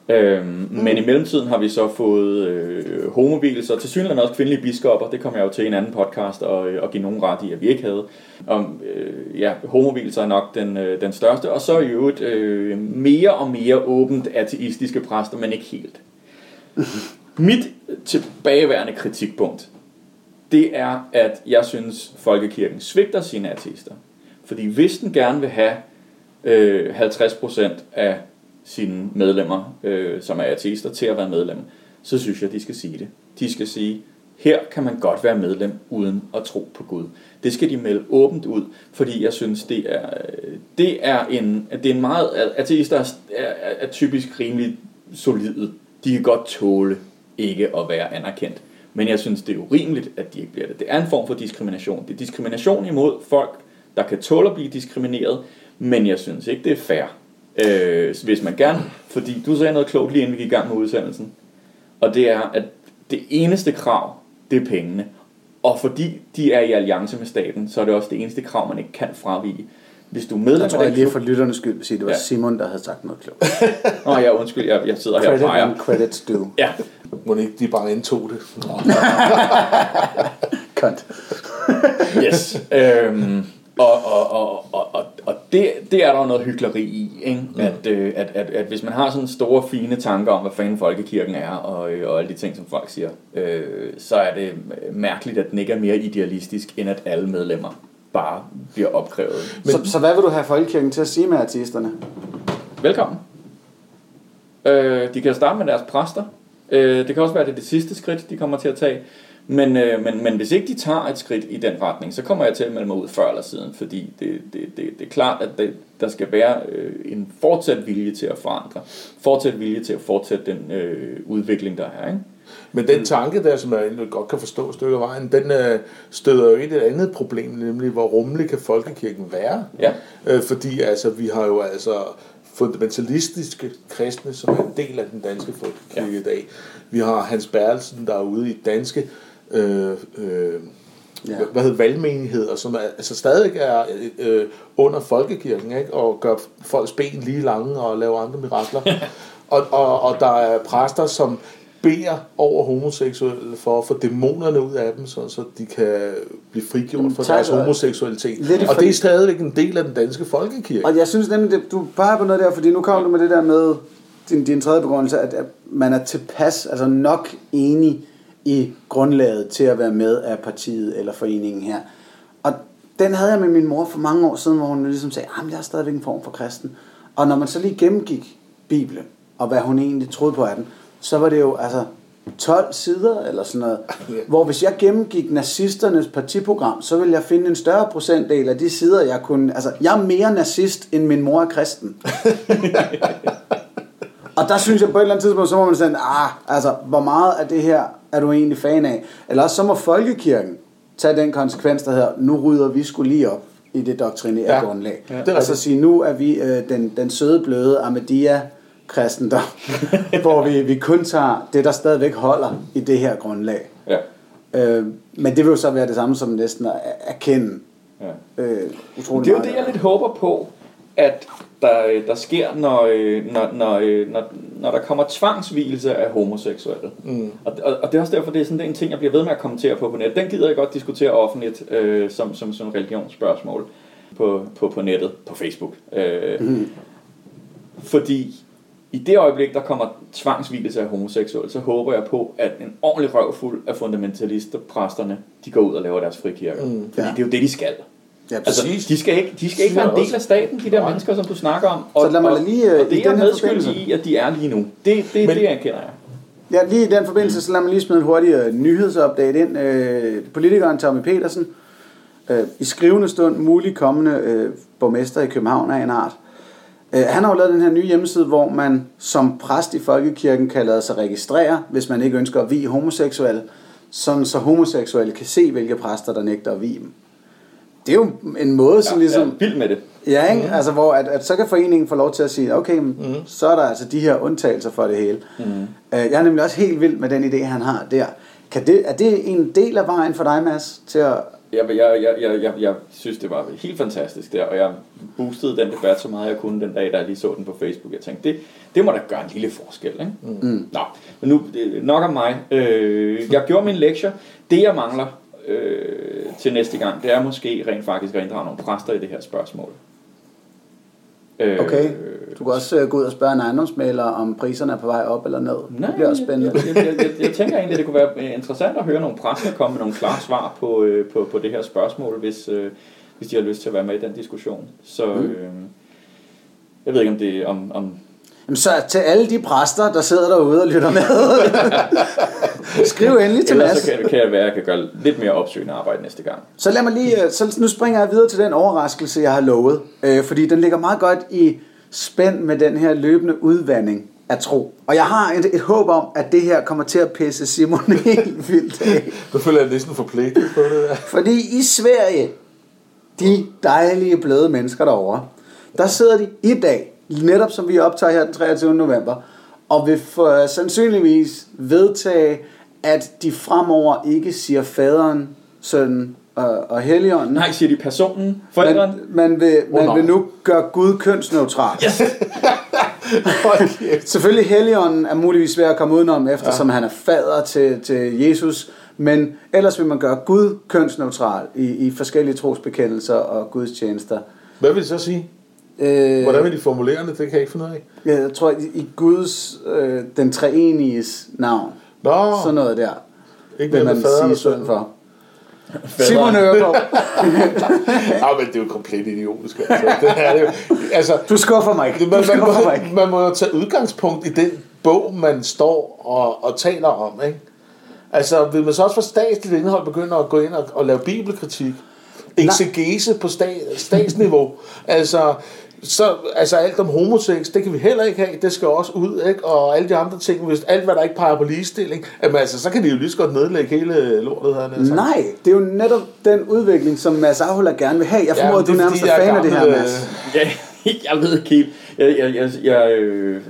Øhm, mm. Men i mellemtiden har vi så fået øh, homovilser, til synligheden også kvindelige biskopper, det kommer jeg jo til i en anden podcast og, øh, og give nogen ret i, at vi ikke havde. Om, øh, ja, homovilser er nok den, øh, den største, og så i øvrigt øh, mere og mere åbent ateistiske præster, men ikke helt. Mit tilbageværende kritikpunkt, det er, at jeg synes, folkekirken svigter sine ateister. Fordi hvis den gerne vil have øh, 50% af sine medlemmer, øh, som er ateister, til at være medlem, så synes jeg, de skal sige det. De skal sige, her kan man godt være medlem uden at tro på Gud. Det skal de melde åbent ud, fordi jeg synes, det er, øh, det er en, det er en meget, ateister er, er, er typisk rimelig solide. De kan godt tåle ikke at være anerkendt. Men jeg synes, det er urimeligt, at de ikke bliver det. Det er en form for diskrimination. Det er diskrimination imod folk, der kan tåle at blive diskrimineret, men jeg synes ikke, det er fair. Øh, hvis man gerne, fordi du sagde noget klogt lige inden vi gik i gang med udsendelsen, og det er, at det eneste krav, det er pengene. Og fordi de er i alliance med staten, så er det også det eneste krav, man ikke kan fravige. Hvis du er medlem
Jeg tror,
af
jeg lige for lytternes skyld vil sige, at det var
Ja.
Simon, der havde sagt noget klogt.
Nå ja, undskyld, jeg, jeg sidder her og peger.
credit's due.
Ja,
må ikke de bare indtog det.
Cunt.
yes. øhm, og og, og, og, og, og det, det er der jo noget hyggeleri i, ikke? Mm. At, øh, at, at, at hvis man har sådan store, fine tanker om, hvad fanden folkekirken er, og, øh, og alle de ting, som folk siger, øh, så er det mærkeligt, at den ikke er mere idealistisk, end at alle medlemmer bare bliver opkrævet.
Men, så, så hvad vil du have folkekirken til at sige med artisterne?
Velkommen. Øh, de kan starte med deres præster. Øh, det kan også være, at det er det sidste skridt, de kommer til at tage. Men, øh, men, men hvis ikke de tager et skridt i den retning, så kommer jeg til at melde mig ud før eller siden, fordi det, det, det, det er klart, at det, der skal være øh, en fortsat vilje til at forandre, fortsat vilje til at fortsætte den øh, udvikling, der er. Ikke?
Men den tanke der, som jeg godt kan forstå et stykke af vejen, den øh, støder jo ind i et andet problem, nemlig hvor rummelig kan folkekirken være.
Ja.
Øh, fordi altså, vi har jo altså fundamentalistiske kristne, som er en del af den danske folkekirke ja. i dag. Vi har Hans Bertelsen, der er ude i danske øh, øh,
Ja.
hvad hedder valgmenigheder, som er, altså stadig er øh, under folkekirken, ikke? og gør folks ben lige lange og laver andre mirakler. og, og, og der er præster, som beder over homoseksuelle for at få dæmonerne ud af dem, så, så de kan blive frigjort fra deres homoseksualitet.
Lidt
Og
for-
det er stadigvæk en del af den danske folkekirke.
Og jeg synes nemlig, det, du peger på noget der, fordi nu kommer du med det der med din, din tredje begrundelse, at, at man er tilpas, altså nok enig i grundlaget til at være med af partiet eller foreningen her. Og den havde jeg med min mor for mange år siden, hvor hun ligesom sagde, at jeg er stadigvæk en form for kristen. Og når man så lige gennemgik Bibelen, og hvad hun egentlig troede på af den, så var det jo altså 12 sider eller sådan noget. Hvor hvis jeg gennemgik nazisternes partiprogram, så ville jeg finde en større procentdel af de sider, jeg kunne... Altså, jeg er mere nazist, end min mor er kristen. Og der synes jeg på et eller andet tidspunkt, så må man sige, ah, altså, hvor meget af det her er du egentlig fan af? Eller også så må folkekirken tage den konsekvens, der hedder, nu rydder vi skulle lige op i det doktrinære
Ja,
grundlag.
ja, det er
og så
rigtigt.
sige, nu er vi øh, den, den søde, bløde Ahmadiyya kristendom, hvor vi, vi kun tager det, der stadigvæk holder i det her grundlag.
Ja.
Øh, men det vil jo så være det samme som næsten at erkende
ja.
øh, utrolig
Det er jo det, jeg lidt håber på, at der, øh, der sker, når, øh, når, når, øh, når, når der kommer tvangsvielse af homoseksuelle. Mm. Og, og, og det er også derfor, det er sådan det er en ting, jeg bliver ved med at kommentere på på nettet. Den gider jeg godt diskutere offentligt øh, som, som, som religionsspørgsmål på, på, på nettet, på Facebook. Øh, mm. Fordi i det øjeblik, der kommer tvangsvielse af homoseksuelle, så håber jeg på, at en ordentlig røvfuld af fundamentalister, præsterne, de går ud og laver deres frikirker. Mm. Fordi
Ja.
det er jo det, de skal.
Ja,
Altså,
Præcis.
de skal ikke, de skal ikke være en del af staten, de der mennesker, som du snakker om. Og,
Så lad mig
og,
lige, øh,
og
i
det er
den
jeg
her
medskyldig i, at de er lige nu. Det, det,
Men-
det erkender jeg.
Ja, lige i den forbindelse, så lad mig lige smide en hurtig øh, nyhedsupdate ind. Øh, politikeren Tommy Petersen, øh, i skrivende stund mulig kommende borgmester i København af en art. Øh, han har jo lavet den her nye hjemmeside, hvor man som præst i folkekirken kan lade sig registrere, hvis man ikke ønsker at vie homoseksuelle, sådan så homoseksuelle kan se, hvilke præster, der nægter at vie dem. Det er jo en måde, som
Ja,
ligesom...
er vild med det.
Ja, ikke? Mm. altså hvor at, at så kan foreningen få lov til at sige, okay, mm. så er der altså de her undtagelser for det hele. Mm. jeg er nemlig også helt vild med den idé, han har der. Kan det, er det en del af vejen for dig, Mads, til at...
Jeg, jeg, jeg, jeg, jeg, jeg synes, det var helt fantastisk der, og jeg boostede den debat så meget, jeg kunne den dag, da jeg lige så den på Facebook. Jeg tænkte, det, det må da gøre en lille forskel. Ikke? Mm. Nå, men nu nok om mig. Øh, jeg gjorde min lektier. Det, jeg mangler øh, til næste gang, det er måske rent faktisk at inddrage nogle præster i det her spørgsmål. Øh,
Okay, du kan også øh, gå ud og spørge en ejendomsmaler, om priserne er på vej op eller ned.
Nej,
det bliver også spændende.
Jeg, jeg, jeg, jeg, tænker egentlig, det kunne være øh, interessant at høre nogle præster komme med nogle klare svar på, øh, på, på det her spørgsmål, hvis, øh, hvis de har lyst til at være med i den diskussion. Så
Mm.
øh, jeg ved ikke, om det om, om
Jamen, så til alle de præster, der sidder derude og lytter med, skriv endelig til
ellers
Mads.
så kan, kan det være, at jeg kan gøre lidt mere opsøgende arbejde næste gang.
Så lad mig lige, øh, så nu springer jeg videre til den overraskelse, jeg har lovet. Øh, fordi den ligger meget godt i spænd med den her løbende udvandring af tro. Og jeg har et, et håb om, at det her kommer til at pisse Simon helt vildt af.
Nu føler jeg næsten forpligtet på det der.
Fordi i Sverige, de dejlige bløde mennesker derovre, der sidder de i dag, netop som vi optager her den 23. november, og vil for, sandsynligvis vedtage, at de fremover ikke siger faderen, sønnen og, og helligånden.
Nej, siger de personen, forældren?
Man, man, vil, man
nej.
vil nu gøre Gud kønsneutral.
Yes.
Kæft.
Selvfølgelig Helligånden er muligvis svær at komme udenom, eftersom ja. han er fader til, til Jesus. Men ellers vil man gøre Gud kønsneutral i, i forskellige trosbekendelser og gudstjenester.
Hvad vil det så sige?
Øh,
Hvordan vil de formulere det? Det kan jeg ikke finde ud af.
Jeg tror, i, Guds, øh, den treeniges navn,
Nå,
sådan noget der,
ikke
vil man sige
søn.
for. Simon Øregård,
Ja, men det er jo komplet idiotisk. Altså. Det er det jo. Altså,
du skuffer mig ikke.
man, man,
skuffer mig
må, man må jo tage udgangspunkt i den bog, man står og, og taler om. Ikke? Altså, vil man så også for statsligt indhold begynde at gå ind og, og lave bibelkritik? Exegese på stat, statsniveau. Altså, så, altså alt om homosex, det kan vi heller ikke have, det skal også ud, ikke? og alle de andre ting, hvis alt hvad der ikke peger på ligestilling, jamen, altså, så kan de jo lige så godt nedlægge hele lortet her. Altså.
Nej, det er jo netop den udvikling, som Mads Ahola gerne vil have. Jeg formoder, at du
er,
nærmest er fan af det her, Mads.
Ja, jeg ved ikke. Jeg, jeg, jeg, jeg, øh,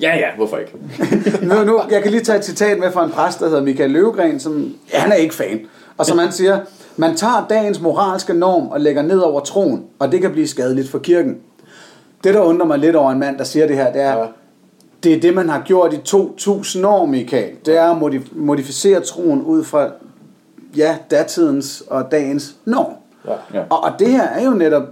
ja, ja, hvorfor ikke?
nu, nu, jeg kan lige tage et citat med fra en præst, der hedder Michael Løvgren, som ja, han er ikke fan. Og som han siger, man tager dagens moralske norm og lægger ned over troen, og det kan blive skadeligt for kirken. Det, der undrer mig lidt over en mand, der siger det her, det er,
Ja.
det er det, man har gjort i 2000 år, Michael. Det er at modif- modificere troen ud fra, ja, datidens og dagens norm.
Ja.
Ja.
Og, og det her er jo netop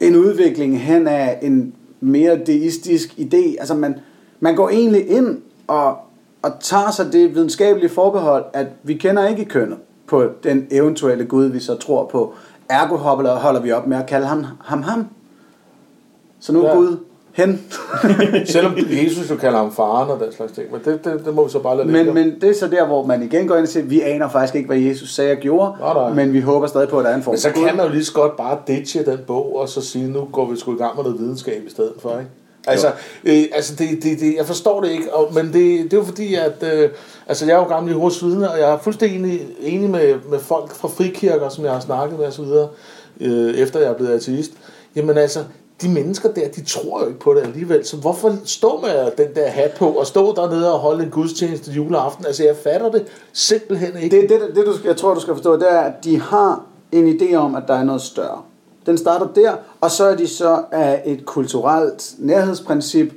en udvikling hen af en mere deistisk idé. Altså man, man går egentlig ind og, og tager sig det videnskabelige forbehold, at vi kender ikke kønnet på den eventuelle Gud, vi så tror på. Ergo holder vi op med at kalde ham ham. ham. Så nu er
Ja.
Gud hen.
Selvom Jesus jo kalder ham faren og den slags ting, men det, det, det må vi så bare lade
men, men det er så der, hvor man igen går ind og siger, vi aner faktisk ikke, hvad Jesus sagde og gjorde,
Nej, nej.
men vi håber stadig på, at der er en form
Men så kan man jo lige så godt bare ditche den bog, og så sige, nu går vi sgu i gang med noget videnskab i stedet for, ikke? Altså, øh, altså det, det, det, jeg forstår det ikke, og, men det, det er jo fordi, at øh, altså jeg er jo gammel i vidne, og jeg er fuldstændig enig med, med folk fra frikirker, som jeg har snakket med osv., øh, efter jeg er blevet ateist. Jamen altså, de mennesker der, de tror jo ikke på det alligevel, så hvorfor stå med den der hat på, og stå dernede og holde en gudstjeneste juleaften? Altså, jeg fatter det simpelthen ikke.
Det, det, det du, skal- jeg tror, du skal forstå, det er, at de har en idé om, at der er noget større. Den starter der, og så er de så af et kulturelt nærhedsprincip.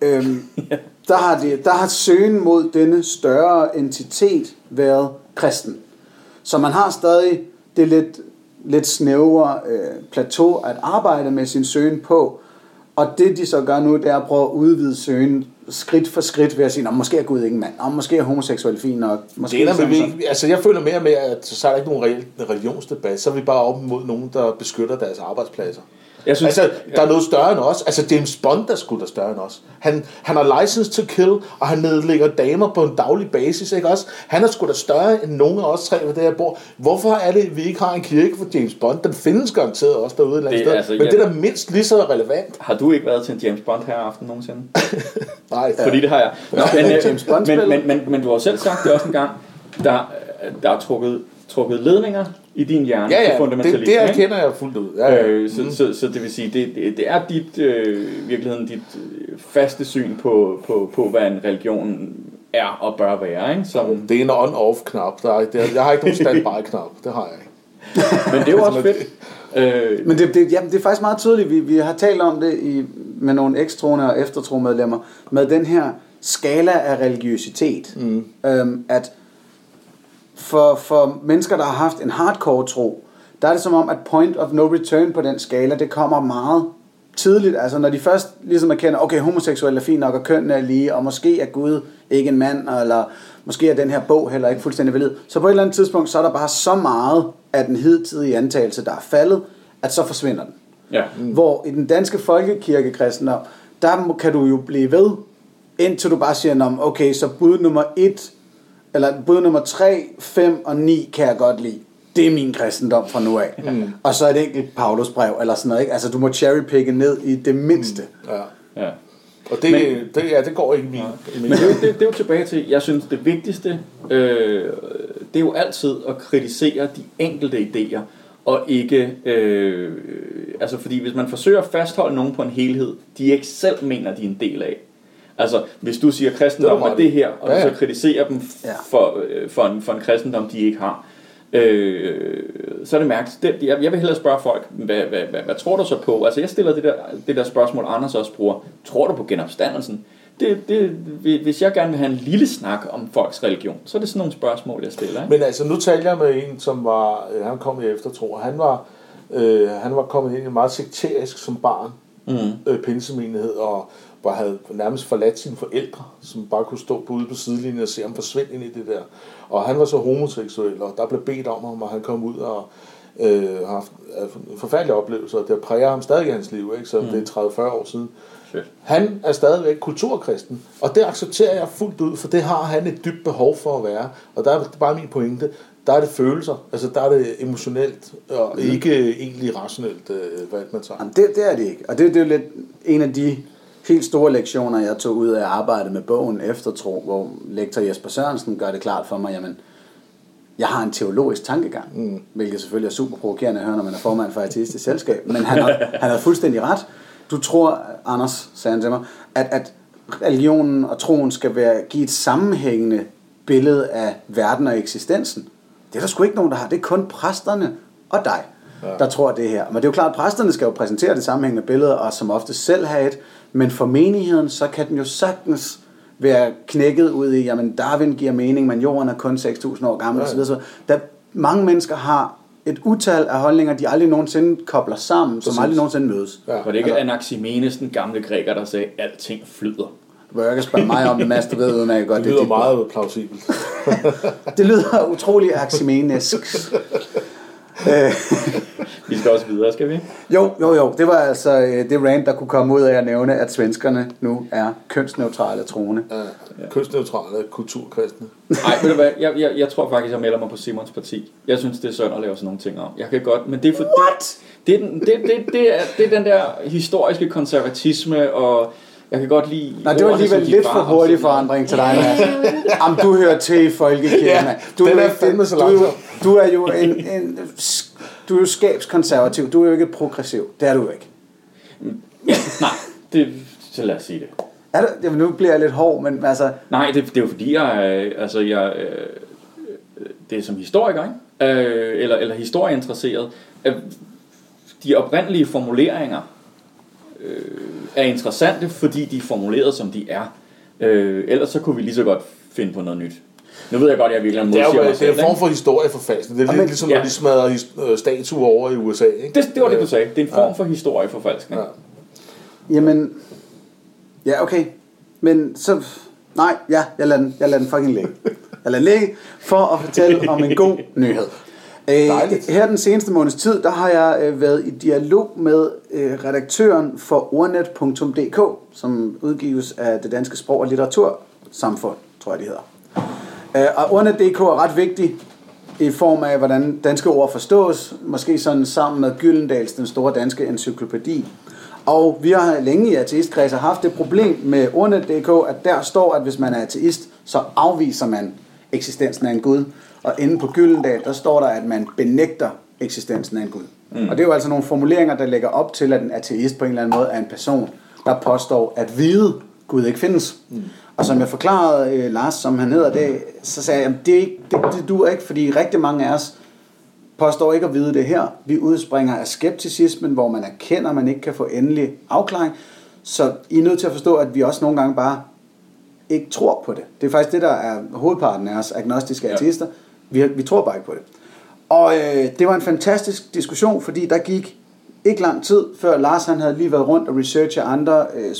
Øhm, der, har de, der har søgen mod denne større entitet været kristen. Så man har stadig det lidt, lidt snævre øh, plateau at arbejde med sin søgen på. Og det de så gør nu, det er at prøve at udvide søgen skridt for skridt ved at sige, "Nå, måske er Gud ikke en mand, og måske er homoseksuel fin nok. Måske
Det er der,
sådan,
men
sådan."
vi, altså jeg føler mere og mere, at så er der ikke nogen reel religionsdebat, så er vi bare op mod nogen, der beskytter deres arbejdspladser.
Jeg
Synes, altså, der er noget større end os. Altså, James Bond er sgu da større end os. Han, han har license to kill, og han nedlægger damer på en daglig basis, ikke også? Han er sgu da større end nogen af os tre ved det her bord. Hvorfor er det, at vi ikke har en kirke for James Bond? Den findes garanteret også derude et eller andet
Det-
sted.
altså,
Men
jeg-
det er da mindst lige så relevant.
har du ikke været til en James Bond her aften nogensinde?
Nej,
Fordi det har jeg. Nå, men, øh,
James Bond
men, men, men, men du har selv sagt det også en gang, der, der er trukket, trukket ledninger i din hjerne
Ja,
til
ja, det,
fundamentalisme.
det
ikke?
erkender jeg fuldt ud. Ja, ja.
Øh, så, så, så det vil sige, det, det, det er dit, øh, virkeligheden dit øh, faste syn på, på, på, hvad en religion er og bør være. Ikke? Som,
Det er en on-off-knap. Der er, det er, jeg har ikke nogen standby-knap. Det har jeg ikke.
men det er jo også fedt. Øh,
Men det, det, jamen, det er faktisk meget tydeligt. Vi, vi har talt om det i, med nogle ekstrone og eftertromedlemmer, med den her skala af religiøsitet. Mm. Øhm, at for, for mennesker, der har haft en hardcore tro, der er det som om, at point of no return på den skala, det kommer meget tidligt. Altså når de først ligesom erkender, okay, homoseksuel er fint nok, og kønnene er lige, og måske er Gud ikke en mand, eller måske er den her bog heller ikke fuldstændig valid. Så på et eller andet tidspunkt, så er der bare så meget af den hidtidige antagelse, der er faldet, at så forsvinder den.
ja.
Mm. Hvor i den danske folkekirke kristendom, der kan du jo blive ved, indtil du bare siger, "Nå, okay, så bud nummer 1, eller bud nummer 3, 5 og 9 kan jeg godt lide. Det er min kristendom fra nu af. Mm. Og så er det enkelt Paulus brev, eller sådan noget, ikke? Altså, du må cherrypicke ned i det mindste. Mm.
Ja.
ja.
Og det,
Men-
det, ja, det går ikke min.
Men det er, jo, det, det er jo tilbage til, jeg synes det vigtigste, øh, det er jo altid at kritisere de enkelte idéer, og ikke, øh, altså fordi hvis man forsøger at fastholde nogen på en helhed, de ikke selv mener, de er en del af. Altså, hvis du siger, kristendom
er
det her, og
Ja,
du
ja.
så kritiserer dem for, øh, for, en, for en kristendom, de ikke har, øh, så er det mærkeligt. Det, jeg, jeg vil hellere spørge folk, hvad, hvad, hvad, hvad tror du så på? Altså, jeg stiller det der, det der spørgsmål, Anders også bruger. Tror du på genopstandelsen? Det, det, hvis jeg gerne vil have en lille snak om folks religion, så er det sådan nogle spørgsmål, jeg stiller. Ikke?
Men altså, nu talte jeg med en, som var, øh, han kom i eftertro, og han var, øh, han var kommet ind i meget sekterisk som barn,
Mm.
øh, pinsemenighed, og, bare havde nærmest forladt sine forældre, som bare kunne stå på ude på sidelinjen og se ham forsvinde ind i det der. Og han var så homoseksuel, og der blev bedt om ham, og han kom ud og øh, har haft øh, forfærdelige oplevelser, og det præger ham stadig i hans liv, ikke? så mm. det er 30-40 år siden.
Fedt.
Han er stadigvæk kulturkristen, og det accepterer jeg fuldt ud, for det har han et dybt behov for at være. Og der er bare min pointe, der er det følelser, altså der er det emotionelt, og ikke egentlig rationelt øh, valg, man tager.
Jamen, det, det er det ikke. Og det, det er jo lidt en af de helt store lektioner, jeg tog ud af arbejdet med bogen Eftertro, hvor lektor Jesper Sørensen gør det klart for mig, jamen, jeg har en teologisk tankegang, mm. hvilket selvfølgelig er super provokerende at høre, når man er formand for artistisk selskab, men han har, han har fuldstændig ret. Du tror, Anders sagde han til mig, at, at religionen og troen skal være, give et sammenhængende billede af verden og eksistensen. Det er der sgu ikke nogen, der har. Det er kun præsterne og dig, ja. der tror det her. Men det er jo klart, at præsterne skal jo præsentere det sammenhængende billede, og som ofte selv have et. Men for menigheden, så kan den jo sagtens være knækket ud i, jamen Darwin giver mening, men jorden er kun 6.000 år gammel
Ja.
osv. Så der, mange mennesker har et utal af holdninger, de aldrig nogensinde kobler sammen, som
Præcis.
aldrig nogensinde mødes.
Ja.
Var det ikke Anaximenes, den gamle græker, der sagde, at alting flyder?
Du behøver ikke spørge mig om det, Mads, du ved udmærket godt.
Det lyder meget plausibelt.
bord. Det lyder utrolig aximenesk.
Vi skal også videre, skal vi?
jo, jo, jo. Det var altså øh, det rant, der kunne komme ud af at nævne, at svenskerne nu er kønsneutrale troende.
Ja. Kunstneutrale kulturkristne.
Nej, ved du hvad, jeg, jeg, jeg tror faktisk, jeg melder mig på Simons parti. Jeg synes, det er synd at lave sådan nogle ting om. Jeg kan godt, men det er for,
What?
Det, det, det, det, det, er, det er den der historiske konservatisme, og jeg kan godt lide...
Nej, det var alligevel lidt for hurtig forandring til dig, Mads. Jamen, du hører til i folkekirken,
Ja.
Du
er fandme så
du, er jo-
langsom.
du er jo en, en, du er jo skabskonservativ. Du er jo ikke progressiv. Det er du jo ikke.
Nej, det, så lad os sige det.
Er du, jamen, nu bliver jeg lidt hård, men altså...
Nej, det, det er jo fordi, jeg, altså, jeg, øh, det er som historiker, ikke? Øh, eller, eller historieinteresseret. Øh, de oprindelige formuleringer øh, er interessante, fordi de er formuleret, som de er. Øh, ellers så kunne vi lige så godt finde på noget nyt. Nu ved jeg godt, at jeg virkelig
Det er jo
modsiger mig
det er en form for historieforfalskning. Det er lidt ligesom,
ja.
når de smadrer øh, statuer over i USA. Ikke?
Det, det var det, du sagde. Det er en form for historieforfalskning.
Ja.
Jamen... Ja, okay. Men så... Nej, ja, jeg lader den, jeg lader den fucking ligge. Jeg lader den ligge for at fortælle om en god nyhed. Øh,
Dejligt.
her den seneste måneds tid, der har jeg øh, været i dialog med øh, redaktøren for ordnet.dk, som udgives af det danske sprog- og litteratursamfund, tror jeg de hedder. Øh, og ordnet.dk er ret vigtig i form af, hvordan danske ord forstås, måske sådan sammen med Gyldendals, den store danske encyklopædi. Og vi har længe i ateistkredser haft det problem med ordnet.dk, at der står, at hvis man er ateist, så afviser man eksistensen af en Gud. Og inde på Gyldendal, der står der, at man benægter eksistensen af en Gud. Mm. Og det er jo altså nogle formuleringer, der lægger op til, at en ateist på en eller anden måde er en person, der påstår at vide, Gud ikke findes. Mm. Og som jeg forklarede øh, Lars, som han hedder det, så sagde jeg, at det, er ikke- det, det duer ikke, fordi rigtig mange af os påstår ikke at vide det her. Vi udspringer af skepticismen, hvor man erkender, at man ikke kan få endelig afklaring. Så I er nødt til at forstå, at vi også nogle gange bare ikke tror på det. Det er faktisk det, der er hovedparten af os agnostiske
Ja.
ateister. Vi, vi tror bare ikke på det. Og øh, det var en fantastisk diskussion, fordi der gik ikke lang tid, før Lars han havde lige været rundt og researchet andre øh,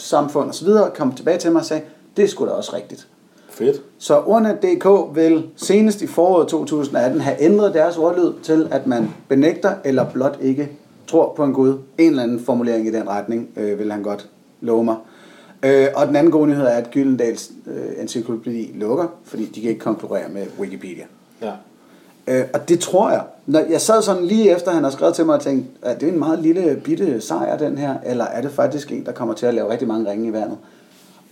sprogsamfund osv., kom tilbage til mig og sagde, det sgu da også rigtigt.
Fedt.
Så Ordnet.dk vil senest i foråret 2018 have ændret deres ordlyd til, at man benægter eller blot ikke tror på en Gud. En eller anden formulering i den retning øh, vil han godt love mig. Øh, og den anden gode nyhed er, at Gyldendals øh, encyklopædi lukker, fordi de kan ikke konkurrere med Wikipedia.
Ja.
Øh, og det tror jeg. Når jeg sad sådan lige efter, han har skrevet til mig og tænkte, er det en meget lille bitte sejr, den her, eller er det faktisk en, der kommer til at lave rigtig mange ringe i vandet?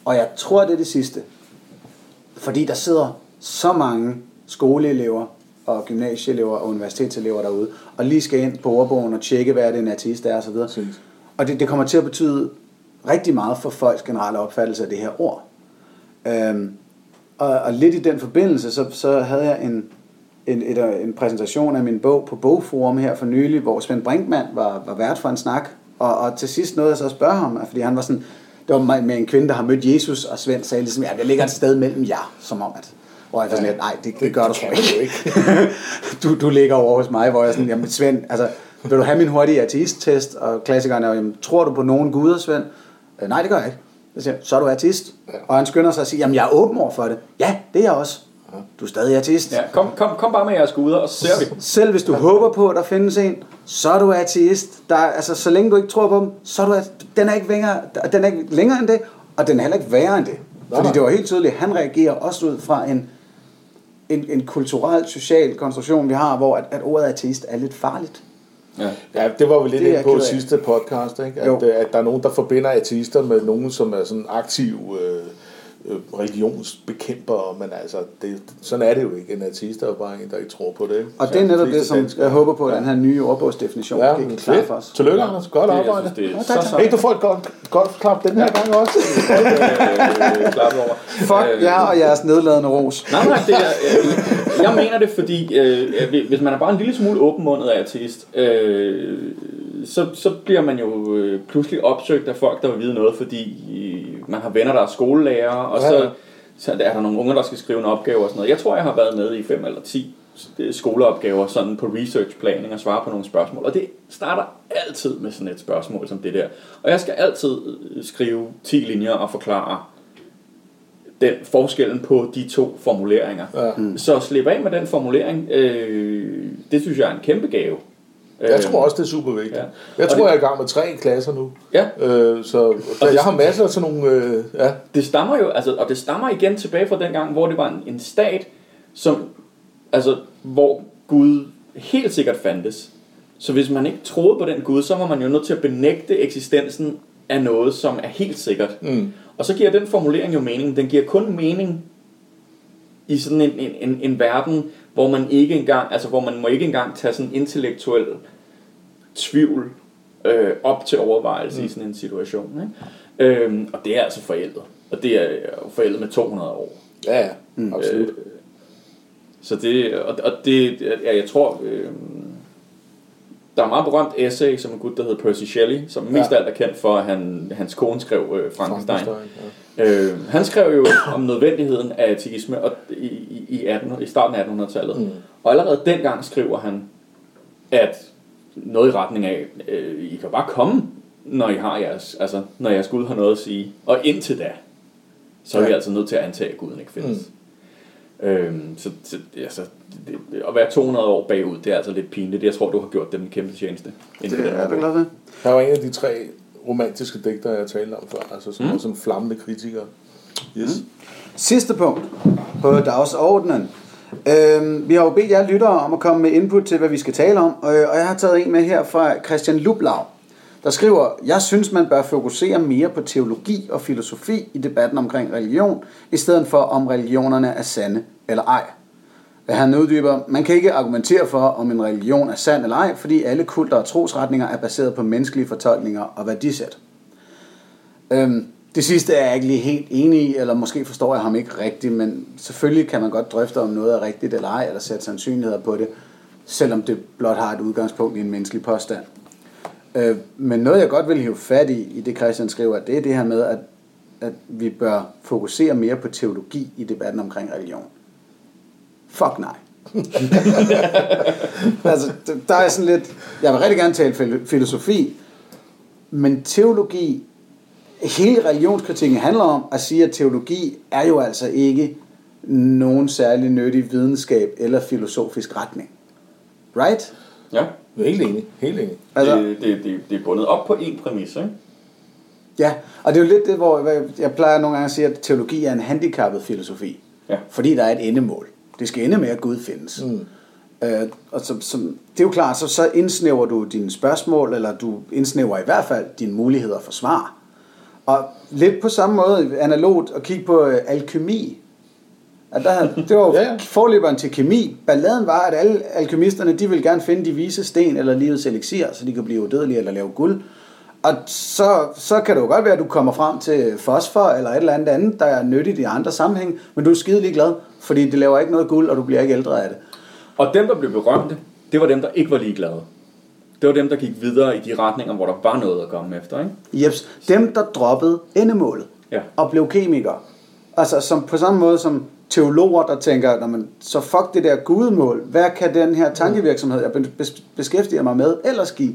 Og jeg tror, det er det sidste. Fordi der sidder så mange skoleelever og gymnasieelever og universitetselever derude, og lige skal ind på ordbogen og tjekke, hvad det en ateist er osv.
Præcis.
Og det, det kommer til at betyde rigtig meget for folks generelle opfattelse af det her ord. Øhm, og, og lidt i den forbindelse, så, så havde jeg en, en, et, en præsentation af min bog på Bogforum her for nylig, hvor Svend Brinkmann var, var vært for en snak. Og, og til sidst nåede jeg så at spørge ham, fordi han var sådan, det var med en kvinde, der har mødt Jesus, og Svend sagde ligesom, ja, det ligger et sted mellem jer, som om at, hvor jeg var sådan lidt, nej, det, det gør du sgu ikke. du, du ligger over hos mig, hvor jeg sådan, jamen Svend, altså, vil du have min hurtige ateist-test? Og klassikeren er jamen, tror du på nogen guder, Svend? Øh, nej, det gør jeg ikke. Så siger jeg, så er du ateist. Og han skynder sig at sige, jamen jeg er åben over for det. Ja, det er jeg også. Du er stadig ateist.
Ja, kom, kom, kom bare med jeres guder, og så ser vi.
Selv hvis du håber på, at der findes en, så er du ateist. Der er, altså, så længe du ikke tror på dem, så er du den er ikke længere, den er ikke længere end det, og den er heller ikke værre end det. Fordi det var helt tydeligt, at han reagerer også ud fra en, en, en kulturel, social konstruktion, vi har, hvor at, at ordet ateist er lidt farligt.
Ja.
Ja, det var vi lidt inde på sidste podcast, ikke? At, øh, at der er nogen, der forbinder ateister med nogen, som er sådan aktive øh, øh, religionsbekæmpere, men altså, det, sådan er det jo ikke. En ateist er jo bare en, der ikke tror på det. Ikke?
Og det er netop
de
det, som
danskere.
jeg håber på, at den her nye ordbogsdefinition
Ja,
kan klare for os.
Tillykke, Anders. Godt
Det-
arbejde.
synes, det er
Ja,
så sejt.
Hey, du får et godt, godt klap den her gang også.
øh.
Fuck jer og jeres nedladende ros.
Nej, nej, det er, øh, jeg mener det, fordi øh, hvis man er bare en lille smule åbenmundet af artist, øh, så, så bliver man jo øh, pludselig opsøgt af folk, der vil vide noget, fordi øh, man har venner, der er skolelærer, og
Ja,
så, så er der nogle unger, der skal skrive en opgave og sådan noget. Jeg tror, jeg har været med i fem eller ti skoleopgaver sådan på researchplaning og svare på nogle spørgsmål. Og det starter altid med sådan et spørgsmål som det der. Og jeg skal altid øh, skrive 10 linjer og forklare den forskellen på de to formuleringer.
Ja.
Mm. Så slippe af med den formulering, øh, det synes jeg er en kæmpe gave.
Jeg tror også, det er super vigtigt.
Ja.
Jeg tror,
det-
jeg er i gang med tre klasser nu.
Ja,
Øh, så
det-
jeg har masser af sådan nogle... Øh, ja.
det stammer jo, altså, og det stammer igen tilbage fra den gang, hvor det var en, en stat, som, altså, hvor Gud helt sikkert fandtes. Så hvis man ikke troede på den Gud, så var man jo nødt til at benægte eksistensen af noget, som er helt sikkert.
Mm.
Og så giver den formulering jo mening. Den giver kun mening i sådan en, en, en, en verden, hvor man ikke engang, altså hvor man må ikke engang tage sådan intellektuel tvivl øh, op til overvejelse mm. i sådan en situation. Ikke? Øhm, og det er altså forældet. Og det er jo forældet med 200 år.
Ja, ja. Mm. Absolut.
Øh, så det, og, og det, ja, jeg tror, øh, der er meget berømt essay, som en gut, der hedder Percy Shelley, som mest
Ja.
af alt er kendt for, at han, hans kone skrev øh, Frankenstein.
Frankenstein, ja.
Øh, han skrev jo om nødvendigheden af ateisme og, i, i, i, 18, i starten af 1800-tallet. Mm. Og allerede dengang skriver han, at noget i retning af, øh, I kan bare komme, når I har jeres, altså, når jeres Gud har noget at sige. Og indtil da, så er vi
Ja.
altså nødt til at antage, at Guden ikke findes. Mm. Øhm, så, så altså, det, at være 200 år bagud, det er altså lidt pinligt. Jeg tror, du har gjort dem en kæmpe tjeneste.
Det er jeg
her
glad ved.
Han var en af de tre romantiske digtere, jeg talte om før. Altså som mm. sådan flammende kritiker. Yes. Mm.
Sidste punkt på dagsordenen. Øhm, vi har jo bedt jer lyttere om at komme med input til, hvad vi skal tale om, og, og jeg har taget en med her fra Christian Lublau, der skriver, jeg synes, man bør fokusere mere på teologi og filosofi i debatten omkring religion, i stedet for om religionerne er sande eller ej. Han uddyber, man kan ikke argumentere for, om en religion er sand eller ej, fordi alle kulter og trosretninger er baseret på menneskelige fortolkninger og værdisæt. Øhm, det sidste er jeg ikke lige helt enig i, eller måske forstår jeg ham ikke rigtigt, men selvfølgelig kan man godt drøfte, om noget er rigtigt eller ej, eller sætte sandsynligheder på det, selvom det blot har et udgangspunkt i en menneskelig påstand. Øh, men noget jeg godt vil hive fat i, i det Christian skriver, det er det her med, at, at vi bør fokusere mere på teologi i debatten omkring religion. Fuck nej. altså, der er sådan lidt, jeg vil rigtig gerne tale fil- filosofi, men teologi, hele religionskritikken handler om at sige, at teologi er jo altså ikke nogen særlig nyttig videnskab eller filosofisk retning. Right?
Ja,
er helt enig. Helt enig.
Altså-
det, det, det, det er bundet op på en præmis, ikke?
Ja, og det er jo lidt det, hvor jeg plejer nogle gange at sige, at teologi er en handicappet filosofi.
Ja.
Fordi der er et endemål. Det skal ende med, at Gud findes. Mm. Øh, og så, så, det er jo klart, så, så indsnæver du dine spørgsmål, eller du indsnæver i hvert fald dine muligheder for svar. Og lidt på samme måde, analogt, at kigge på øh, alkemi. At der, det var
Ja,
ja,
ja.
forløberen til kemi. Balladen var, at alle alkemisterne, de ville gerne finde de vise sten eller livets elixir, så de kan blive udødelige eller lave guld. Og så, så kan det jo godt være, at du kommer frem til fosfor eller et eller andet andet, der er nyttigt i andre sammenhæng, men du er skide ligeglad, fordi det laver ikke noget guld, og du bliver ikke ældre af det.
Og dem, der blev berømte, det var dem, der ikke var ligeglade. Det var dem, der gik videre i de retninger, hvor der var noget at komme efter, ikke?
Jeps, dem der droppede endemålet
Ja.
og blev kemikere. Altså som, på samme måde som teologer, der tænker, "Nå, men, så fuck det der gudemål. Hvad kan den her tankevirksomhed, jeg bes- beskæftiger mig med, ellers give?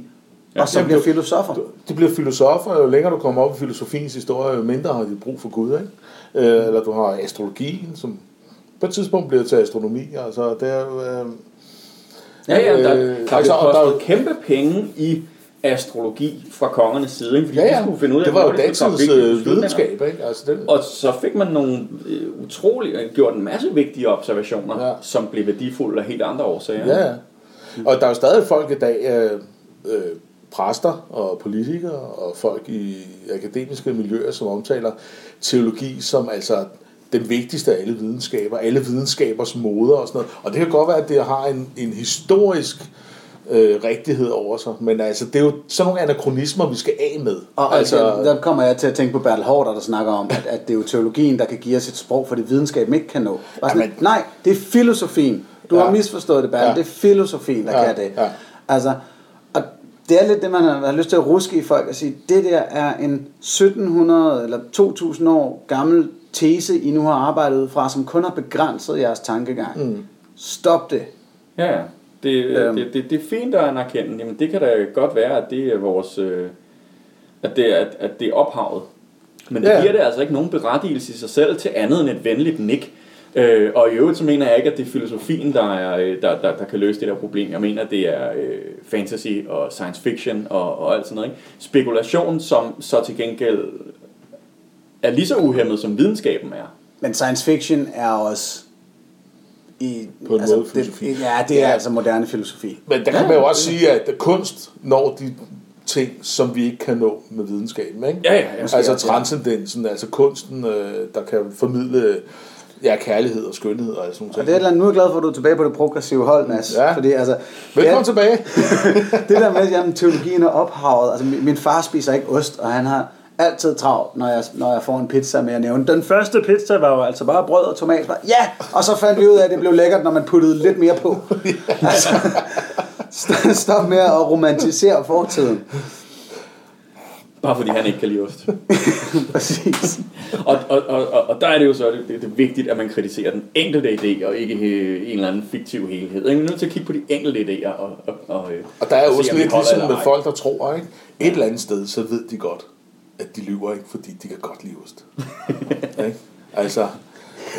Og så bliver filosofer.
De bliver filosofer, og jo længere du kommer op i filosofiens historie, jo mindre har de brug for Gud. Ikke? Øh, eller du har astrologien, som på et tidspunkt bliver til astronomi. Altså, det er jo... Øh,
Ja, ja, der,
Øh,
der, der,
altså,
der
og der er jo-
kæmpe penge i astrologi fra kongernes side, ikke? fordi
ja,
de
ja,
skulle finde ud af,
det var jo
de
datidens øh, videnskab. Ikke? Altså, den,
Og så fik man nogle øh, utrolig, gjort en masse vigtige observationer,
Ja.
ja. som blev værdifulde af helt andre årsager.
Ja, ja. Og der er jo stadig folk i dag, øh, øh, præster og politikere og folk i akademiske miljøer, som omtaler teologi som altså den vigtigste af alle videnskaber, alle videnskabers moder og sådan noget. Og det kan godt være, at det har en, en historisk øh, rigtighed over sig, men altså, det er jo sådan nogle anachronismer, vi skal af med.
Og altså, der kommer jeg til at tænke på Bertel Hårder, der snakker om, at, at det er jo teologien, der kan give os et sprog, for det videnskaben ikke kan nå. Bare sådan,
Jamen-
nej, det er filosofien. Du
Ja.
har misforstået det, Bertel.
Ja.
Det er filosofien, der
Ja,
kan det.
ja.
Altså, det er lidt det, man har, lyst til at ruske i folk og sige, det der er en 1700 eller 2000 år gammel tese, I nu har arbejdet ud fra, som kun har begrænset jeres tankegang. Mm. Stop det.
Ja, ja. Det,
Øhm.
øhm. det, det, det er fint at anerkende. Jamen, det kan da godt være, at det er vores... Øh, at, det er, at, at det er ophavet. Men det
Ja.
giver det altså ikke nogen berettigelse i sig selv til andet end et venligt nik. Øh, og i øvrigt så mener jeg ikke, at det er filosofien, der, er, øh, der, der, der kan løse det der problem. Jeg mener, at det er øh, fantasy og science fiction og, og alt sådan noget. Ikke? Spekulation, som så til gengæld er lige så uhemmet, som videnskaben er.
Men science fiction er også i,
På en
altså,
måde filosofi.
Det, ja, det er
Ja.
altså moderne filosofi.
Men der kan man jo også sige, at kunst når de ting, som vi ikke kan nå med videnskaben. Ikke?
Ja, ja, ja.
Altså
ja.
transcendensen, altså kunsten, øh, der kan formidle ja, kærlighed og skønhed og sådan
Og
noget.
det er andet, nu er jeg glad for, at du er tilbage på det progressive hold, Mads.
Ja.
Fordi altså,
Velkommen
det,
tilbage.
det der med, at jamen, teologien er ophavet. Altså, min, far spiser ikke ost, og han har altid travlt, når jeg, når jeg får en pizza med at nævne. Den første pizza var jo altså bare brød og tomat. Bare, Ja! Og så fandt vi ud af, at det blev lækkert, når man puttede lidt mere på. altså, st- stop med at romantisere fortiden.
Bare fordi han ikke kan lide ost.
Præcis.
og, og, og, og, og der er det jo så det, det, det er vigtigt, at man kritiserer den enkelte idé, og ikke øh, en eller anden fiktiv helhed. Man er nødt til at kigge på de enkelte idéer. Og, og, og, øh,
Og der er
se,
også lidt ligesom med
ej.
folk, der tror, ikke? Et eller andet sted, så ved de godt, at de lyver ikke, fordi de kan godt lide ost. ikke? Altså,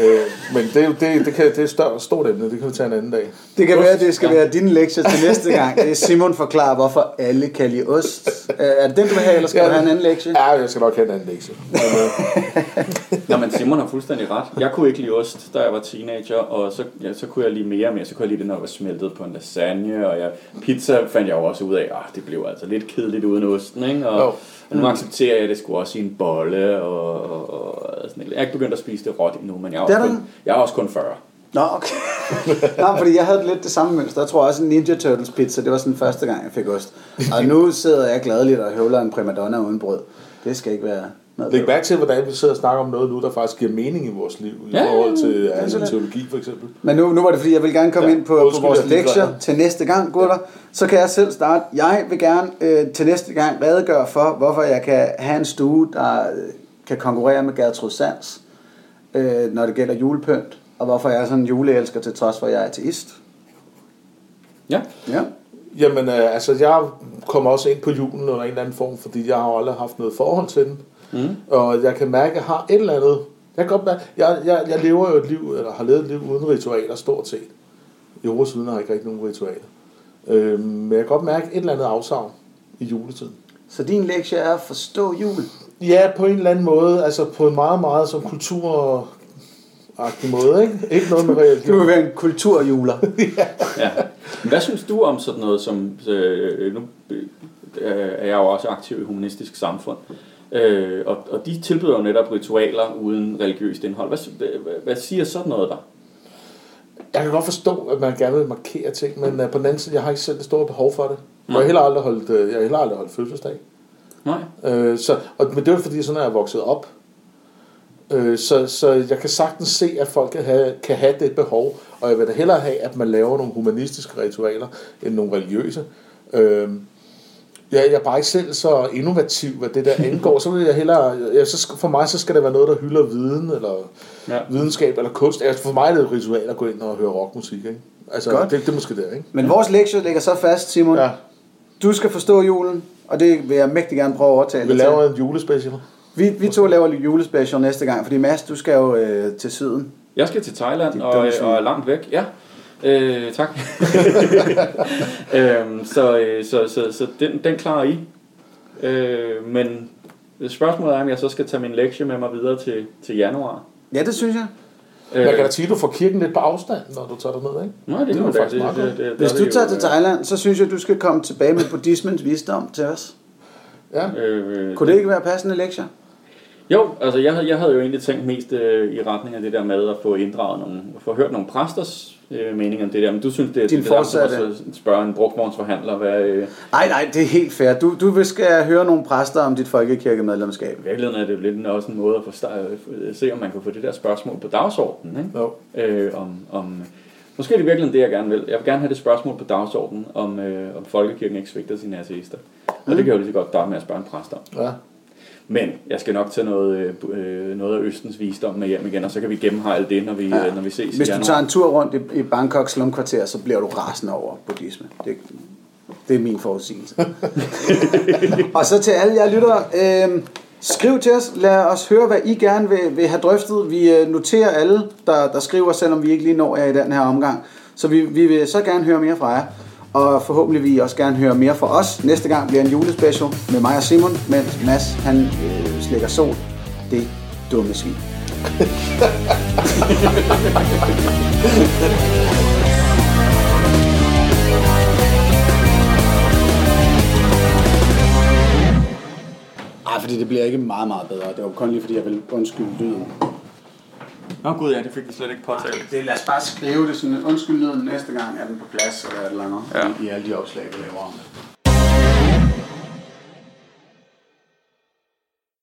øh, men det, er jo- det, det, kan, det er et stort, emne, det kan vi tage en anden dag.
Det kan være, at det skal være din lektie til næste gang. Det er Simon forklarer, hvorfor alle kan lide ost. Øh, Er det den, du vil have, eller skal du have en anden lektie?
Ja, jeg skal nok have en anden lektie. Men, øh,
Nå, men Simon har fuldstændig ret. Jeg kunne ikke lide ost, da jeg var teenager, og så, ja, så kunne jeg lide mere og mere. Så kunne jeg lide det, når det var smeltet på en lasagne, og jeg, pizza fandt jeg jo også ud af, at det blev altså lidt kedeligt uden osten, ikke? Og,
Jo.
og nu accepterer jeg, at det skulle også i en bolle, og, og, og sådan. Jeg er ikke begyndt at spise det råt endnu, men jeg er, også kun, jeg er også kun 40.
Nå, okay. Nå, fordi jeg havde lidt det samme mønster. Jeg tror også, en Ninja Turtles pizza, det var sådan første gang, jeg fik ost. Og nu sidder jeg gladeligt og høvler en primadonna uden brød. Det skal ikke være.
Læg mærke til, hvordan vi sidder og snakker om noget nu, der faktisk giver mening i vores liv, i
Ja,
forhold til altså, teologi for eksempel.
Men nu, nu var det fordi, jeg vil gerne komme
Ja,
ind på, på vores lektier til næste gang, gutter. Så kan jeg selv starte. Jeg vil gerne øh, til næste gang redegøre for, hvorfor jeg kan have en stue, der øh, kan konkurrere med Gertrud Sands, øh, når det gælder julepynt. Og hvorfor jeg er sådan en juleelsker, til trods for, at jeg er ateist.
Ja.
Ja.
Jamen, øh, altså, jeg kommer også ind på julen under en eller anden form, fordi jeg har aldrig haft noget forhold til den. Mm. Og jeg kan mærke, at jeg har et eller andet... Jeg, kan godt mærke, jeg, jeg, jeg lever jo et liv, eller har levet et liv uden ritualer, stort set. I Aarhus har jeg ikke rigtig nogen ritualer. Øh, men jeg kan godt mærke et eller andet afsavn i juletiden.
Så din lektie er at forstå jul.
Ja, på en eller anden måde, altså på en meget, meget som kultur måde, ikke? Ikke noget med
Du vil
religion.
være en kulturjuler.
Ja. Men hvad synes du om sådan noget som, øh, nu øh, er jeg jo også aktiv i humanistisk samfund, øh, og, og de tilbyder jo netop ritualer uden religiøst indhold. Hvad, hvad, hvad siger sådan noget der?
Jeg kan godt forstå, at man gerne vil markere ting, men uh, på den anden side, jeg har ikke selv det store behov for det. Jeg har heller aldrig holdt, uh, jeg har heller aldrig holdt fødselsdag.
Nej.
Øh, så, og, men det er jo fordi, sådan er jeg vokset op. Øh, så, så jeg kan sagtens se, at folk kan have, kan have det behov, og jeg vil da hellere have, at man laver nogle humanistiske ritualer, end nogle religiøse. Øh, jeg, jeg er bare ikke selv så innovativ, hvad det der angår. Så vil jeg hellere, ja, så for mig så skal det være noget, der hylder viden, eller
Ja.
ja. videnskab, eller kunst. Altså, for mig er det et ritual at gå ind og høre rockmusik. Ikke? Altså,
Godt.
det, det er måske det, ikke?
Men vores lektie ligger så fast, Simon.
Ja.
du skal forstå julen, og det vil jeg mægtig gerne prøve at overtale
Vi
dig til.
laver en julespecial.
Vi, vi to laver lidt julespecial næste gang, fordi Mads, du skal jo øh, til syden.
Jeg skal til Thailand og,
svin.
og er langt væk. Ja. Øh, tak. øhm, så, øh, så, så, så den, den klarer I. Øh, men spørgsmålet er, om jeg så skal tage min lektie med mig videre til, til januar.
Ja, det synes jeg.
Øh. Jeg kan da sige, at du får kirken lidt på afstand, når du tager dig ned, ikke?
Nej, det,
Det
det,
var
det, det,
faktisk meget
det,
godt.
det, det,
Hvis
det
du
er
tager
jo,
til Thailand, så synes jeg, du skal komme tilbage med buddhismens visdom til os.
Ja.
Øh,
Kunne det ikke være passende lektier?
Jo, altså jeg, jeg havde jo egentlig tænkt mest øh, i retning af det der med at få inddraget nogle, få hørt nogle præsters øh, mening om det der, men du synes, det er
Din
det der,
fortsatte-
som at spørge en brugtvognsforhandler, hvad øh,
Nej, nej, det er helt fair. Du, du vil skal høre nogle præster om dit folkekirkemedlemskab.
i virkeligheden er det jo lidt også en måde at få, sta- øh, se, om man kan få det der spørgsmål på dagsordenen, ikke?
Jo.
Øh, om, om, måske er det virkelig det, jeg gerne vil. Jeg vil gerne have det spørgsmål på dagsordenen, om, øh, om folkekirken ikke svigter sine ateister. Og det kan jeg jo lige så godt starte med at spørge en præst om.
Ja.
Men jeg skal nok tage noget, øh, øh, noget af Østens visdom med hjem igen, og så kan vi gennemhejle det, når vi,
Ja.
ja. når vi ses
Hvis du tager en tur rundt i, i Bangkok slumkvarter, så bliver du rasende over buddhisme. Det, det er min forudsigelse. og så til alle jer lyttere, øh, skriv til os. Lad os høre, hvad I gerne vil, vil have drøftet. Vi øh, noterer alle, der, der skriver, selvom vi ikke lige når jer i den her omgang. Så vi, vi vil så gerne høre mere fra jer. Og forhåbentlig vil I også gerne høre mere fra os. Næste gang bliver en julespecial med mig og Simon, mens Mads han øh, slikker sol. Det dumme svin. Ej, fordi det bliver ikke meget, meget bedre. Det var kun lige, fordi jeg vil undskylde lyden.
Nå gud, ja, det fik vi slet ikke påtalt.
Det, lad os bare skrive det sådan, undskyld lyden næste gang, er den på plads, eller et eller andet,
Ja.
i, i alle de opslag, vi laver om det.